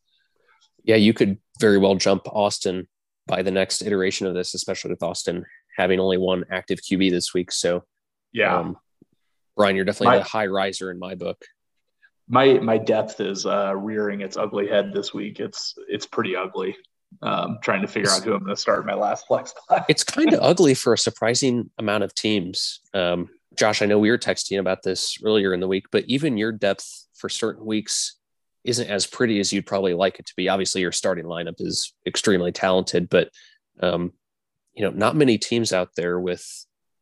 C: Yeah, you could very well jump Austin by the next iteration of this, especially with Austin having only one active QB this week. So,
B: yeah, um,
C: Brian, you're definitely my, a high riser in my book.
B: My my depth is uh, rearing its ugly head this week. It's it's pretty ugly. Um, trying to figure out who I'm going to start my last flex class.
C: it's kind of *laughs* ugly for a surprising amount of teams. Um, Josh, I know we were texting about this earlier in the week, but even your depth for certain weeks isn't as pretty as you'd probably like it to be. Obviously, your starting lineup is extremely talented, but um, you know, not many teams out there with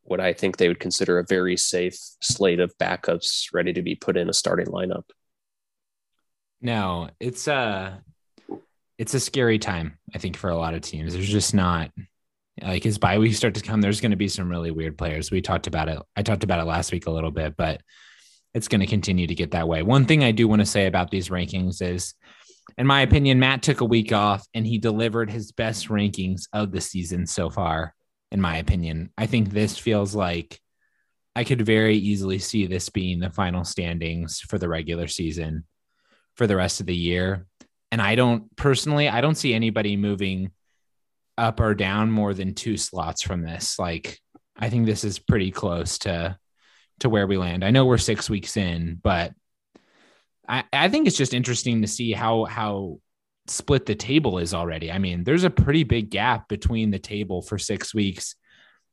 C: what I think they would consider a very safe slate of backups ready to be put in a starting lineup.
A: No, it's a it's a scary time, I think, for a lot of teams. There's just not like as bye weeks start to come, there's going to be some really weird players. We talked about it. I talked about it last week a little bit, but it's going to continue to get that way. One thing I do want to say about these rankings is, in my opinion, Matt took a week off and he delivered his best rankings of the season so far. In my opinion, I think this feels like I could very easily see this being the final standings for the regular season for the rest of the year. And I don't personally, I don't see anybody moving up or down more than two slots from this. Like, I think this is pretty close to to where we land. I know we're six weeks in, but I, I think it's just interesting to see how how split the table is already. I mean, there's a pretty big gap between the table for six weeks.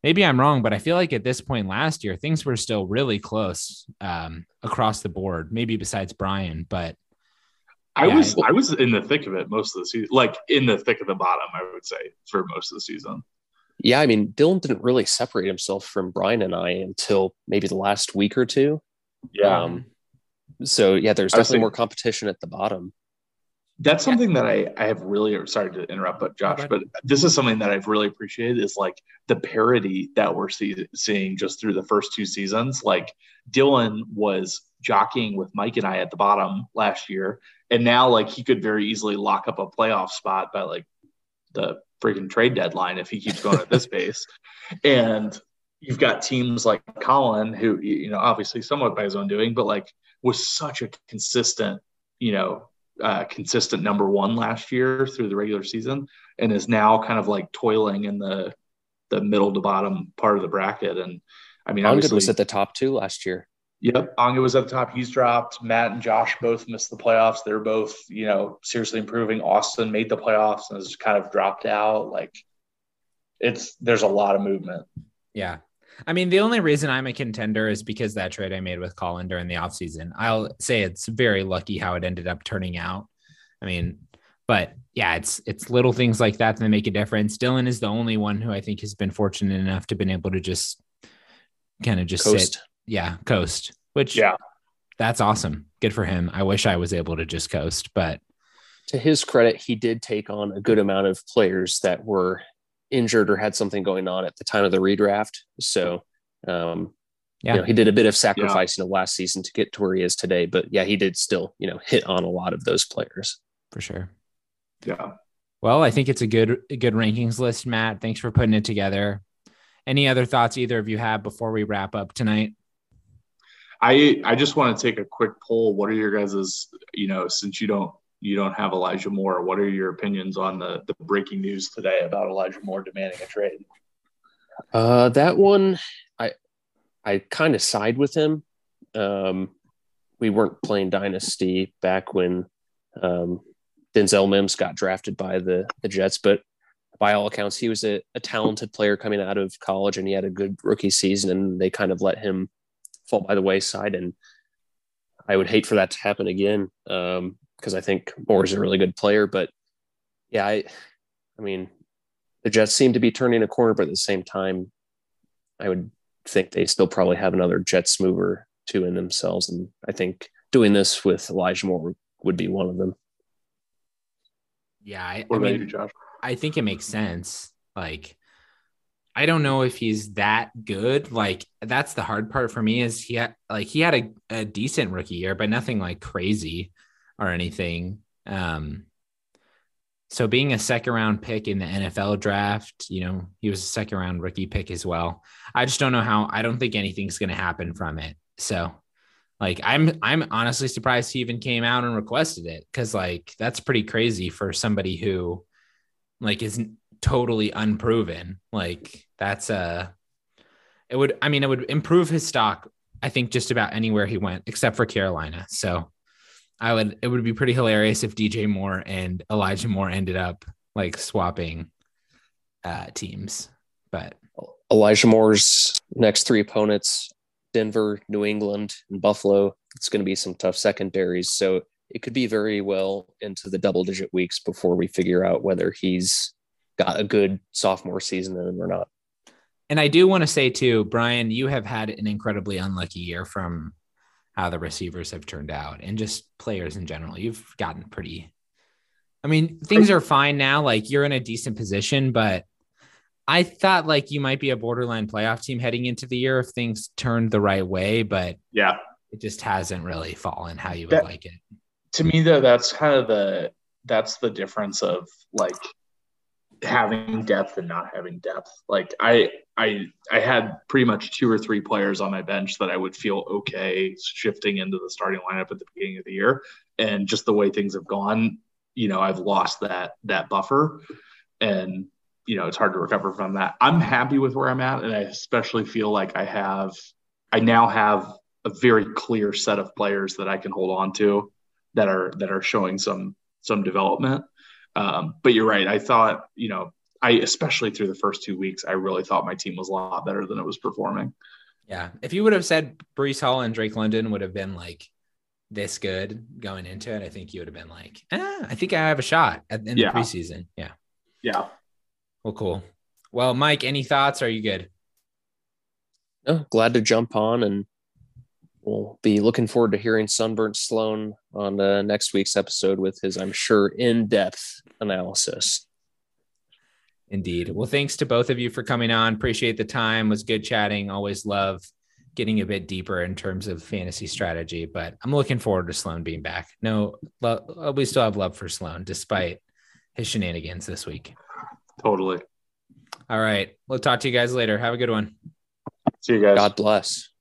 A: Maybe I'm wrong, but I feel like at this point last year, things were still really close um, across the board. Maybe besides Brian, but
B: I yeah, was I, I was in the thick of it most of the season, like in the thick of the bottom, I would say for most of the season.
C: Yeah, I mean, Dylan didn't really separate himself from Brian and I until maybe the last week or two.
B: Yeah. Um,
C: so yeah, there's definitely more competition at the bottom.
B: That's something yeah. that I, I have really sorry to interrupt, but Josh, but this is something that I've really appreciated is like the parity that we're see, seeing just through the first two seasons. Like Dylan was jockeying with Mike and I at the bottom last year, and now like he could very easily lock up a playoff spot by like the freaking trade deadline if he keeps going at this *laughs* pace. And you've got teams like Colin, who you know obviously somewhat by his own doing, but like was such a consistent, you know, uh, consistent number one last year through the regular season, and is now kind of like toiling in the the middle to bottom part of the bracket. And I mean,
C: Angad was at the top two last year.
B: Yep, Anga was at the top. He's dropped. Matt and Josh both missed the playoffs. They're both, you know, seriously improving. Austin made the playoffs and has kind of dropped out. Like, it's there's a lot of movement.
A: Yeah, I mean, the only reason I'm a contender is because that trade I made with Colin during the offseason. I'll say it's very lucky how it ended up turning out. I mean, but yeah, it's it's little things like that that make a difference. Dylan is the only one who I think has been fortunate enough to been able to just kind of just Coast. sit yeah, coast, which
B: yeah,
A: that's awesome. Good for him. I wish I was able to just coast, but
C: to his credit, he did take on a good amount of players that were injured or had something going on at the time of the redraft. So, um, yeah, you know, he did a bit of sacrificing yeah. of last season to get to where he is today. But yeah, he did still, you know, hit on a lot of those players
A: for sure.
B: Yeah.
A: Well, I think it's a good, a good rankings list, Matt. Thanks for putting it together. Any other thoughts either of you have before we wrap up tonight?
B: I I just want to take a quick poll. What are your guys's, you know, since you don't you don't have Elijah Moore, what are your opinions on the the breaking news today about Elijah Moore demanding a trade?
C: Uh, that one, I I kind of side with him. Um, we weren't playing Dynasty back when um, Denzel Mims got drafted by the the Jets, but by all accounts, he was a, a talented player coming out of college, and he had a good rookie season, and they kind of let him fall by the wayside. And I would hate for that to happen again because um, I think Moore is a really good player. But yeah, I, I mean, the Jets seem to be turning a corner, but at the same time, I would think they still probably have another Jets mover too in themselves. And I think doing this with Elijah Moore would be one of them.
A: Yeah, I, I mean, you, I think it makes sense. Like, I don't know if he's that good. Like that's the hard part for me is he had like he had a, a decent rookie year, but nothing like crazy or anything. Um so being a second round pick in the NFL draft, you know, he was a second round rookie pick as well. I just don't know how I don't think anything's gonna happen from it. So like I'm I'm honestly surprised he even came out and requested it because like that's pretty crazy for somebody who like is totally unproven. Like that's a it would I mean it would improve his stock I think just about anywhere he went except for Carolina. So I would it would be pretty hilarious if DJ Moore and Elijah Moore ended up like swapping uh teams. But
C: Elijah Moore's next three opponents Denver, New England, and Buffalo. It's going to be some tough secondaries. So it could be very well into the double digit weeks before we figure out whether he's got a good sophomore season in him or not.
A: And I do want to say too, Brian, you have had an incredibly unlucky year from how the receivers have turned out and just players in general. You've gotten pretty I mean, things are fine now. Like you're in a decent position, but I thought like you might be a borderline playoff team heading into the year if things turned the right way, but
B: yeah,
A: it just hasn't really fallen how you would that, like it.
B: To me, though, that's kind of the that's the difference of like having depth and not having depth. Like I I I had pretty much two or three players on my bench that I would feel okay shifting into the starting lineup at the beginning of the year. And just the way things have gone, you know, I've lost that that buffer. And you know, it's hard to recover from that. I'm happy with where I'm at, and I especially feel like I have, I now have a very clear set of players that I can hold on to that are that are showing some some development. Um, but you're right. I thought, you know, I especially through the first two weeks, I really thought my team was a lot better than it was performing.
A: Yeah, if you would have said Breece Hall and Drake London would have been like this good going into it, I think you would have been like, eh, I think I have a shot at in yeah. the preseason. Yeah.
B: Yeah.
A: Well, cool. Well, Mike, any thoughts? Are you good?
C: No, glad to jump on and we'll be looking forward to hearing Sunburnt Sloan on uh, next week's episode with his, I'm sure, in depth analysis.
A: Indeed. Well, thanks to both of you for coming on. Appreciate the time. It was good chatting. Always love getting a bit deeper in terms of fantasy strategy, but I'm looking forward to Sloan being back. No, lo- we still have love for Sloan despite his shenanigans this week.
B: Totally.
A: All right. We'll talk to you guys later. Have a good one.
B: See you guys.
C: God bless.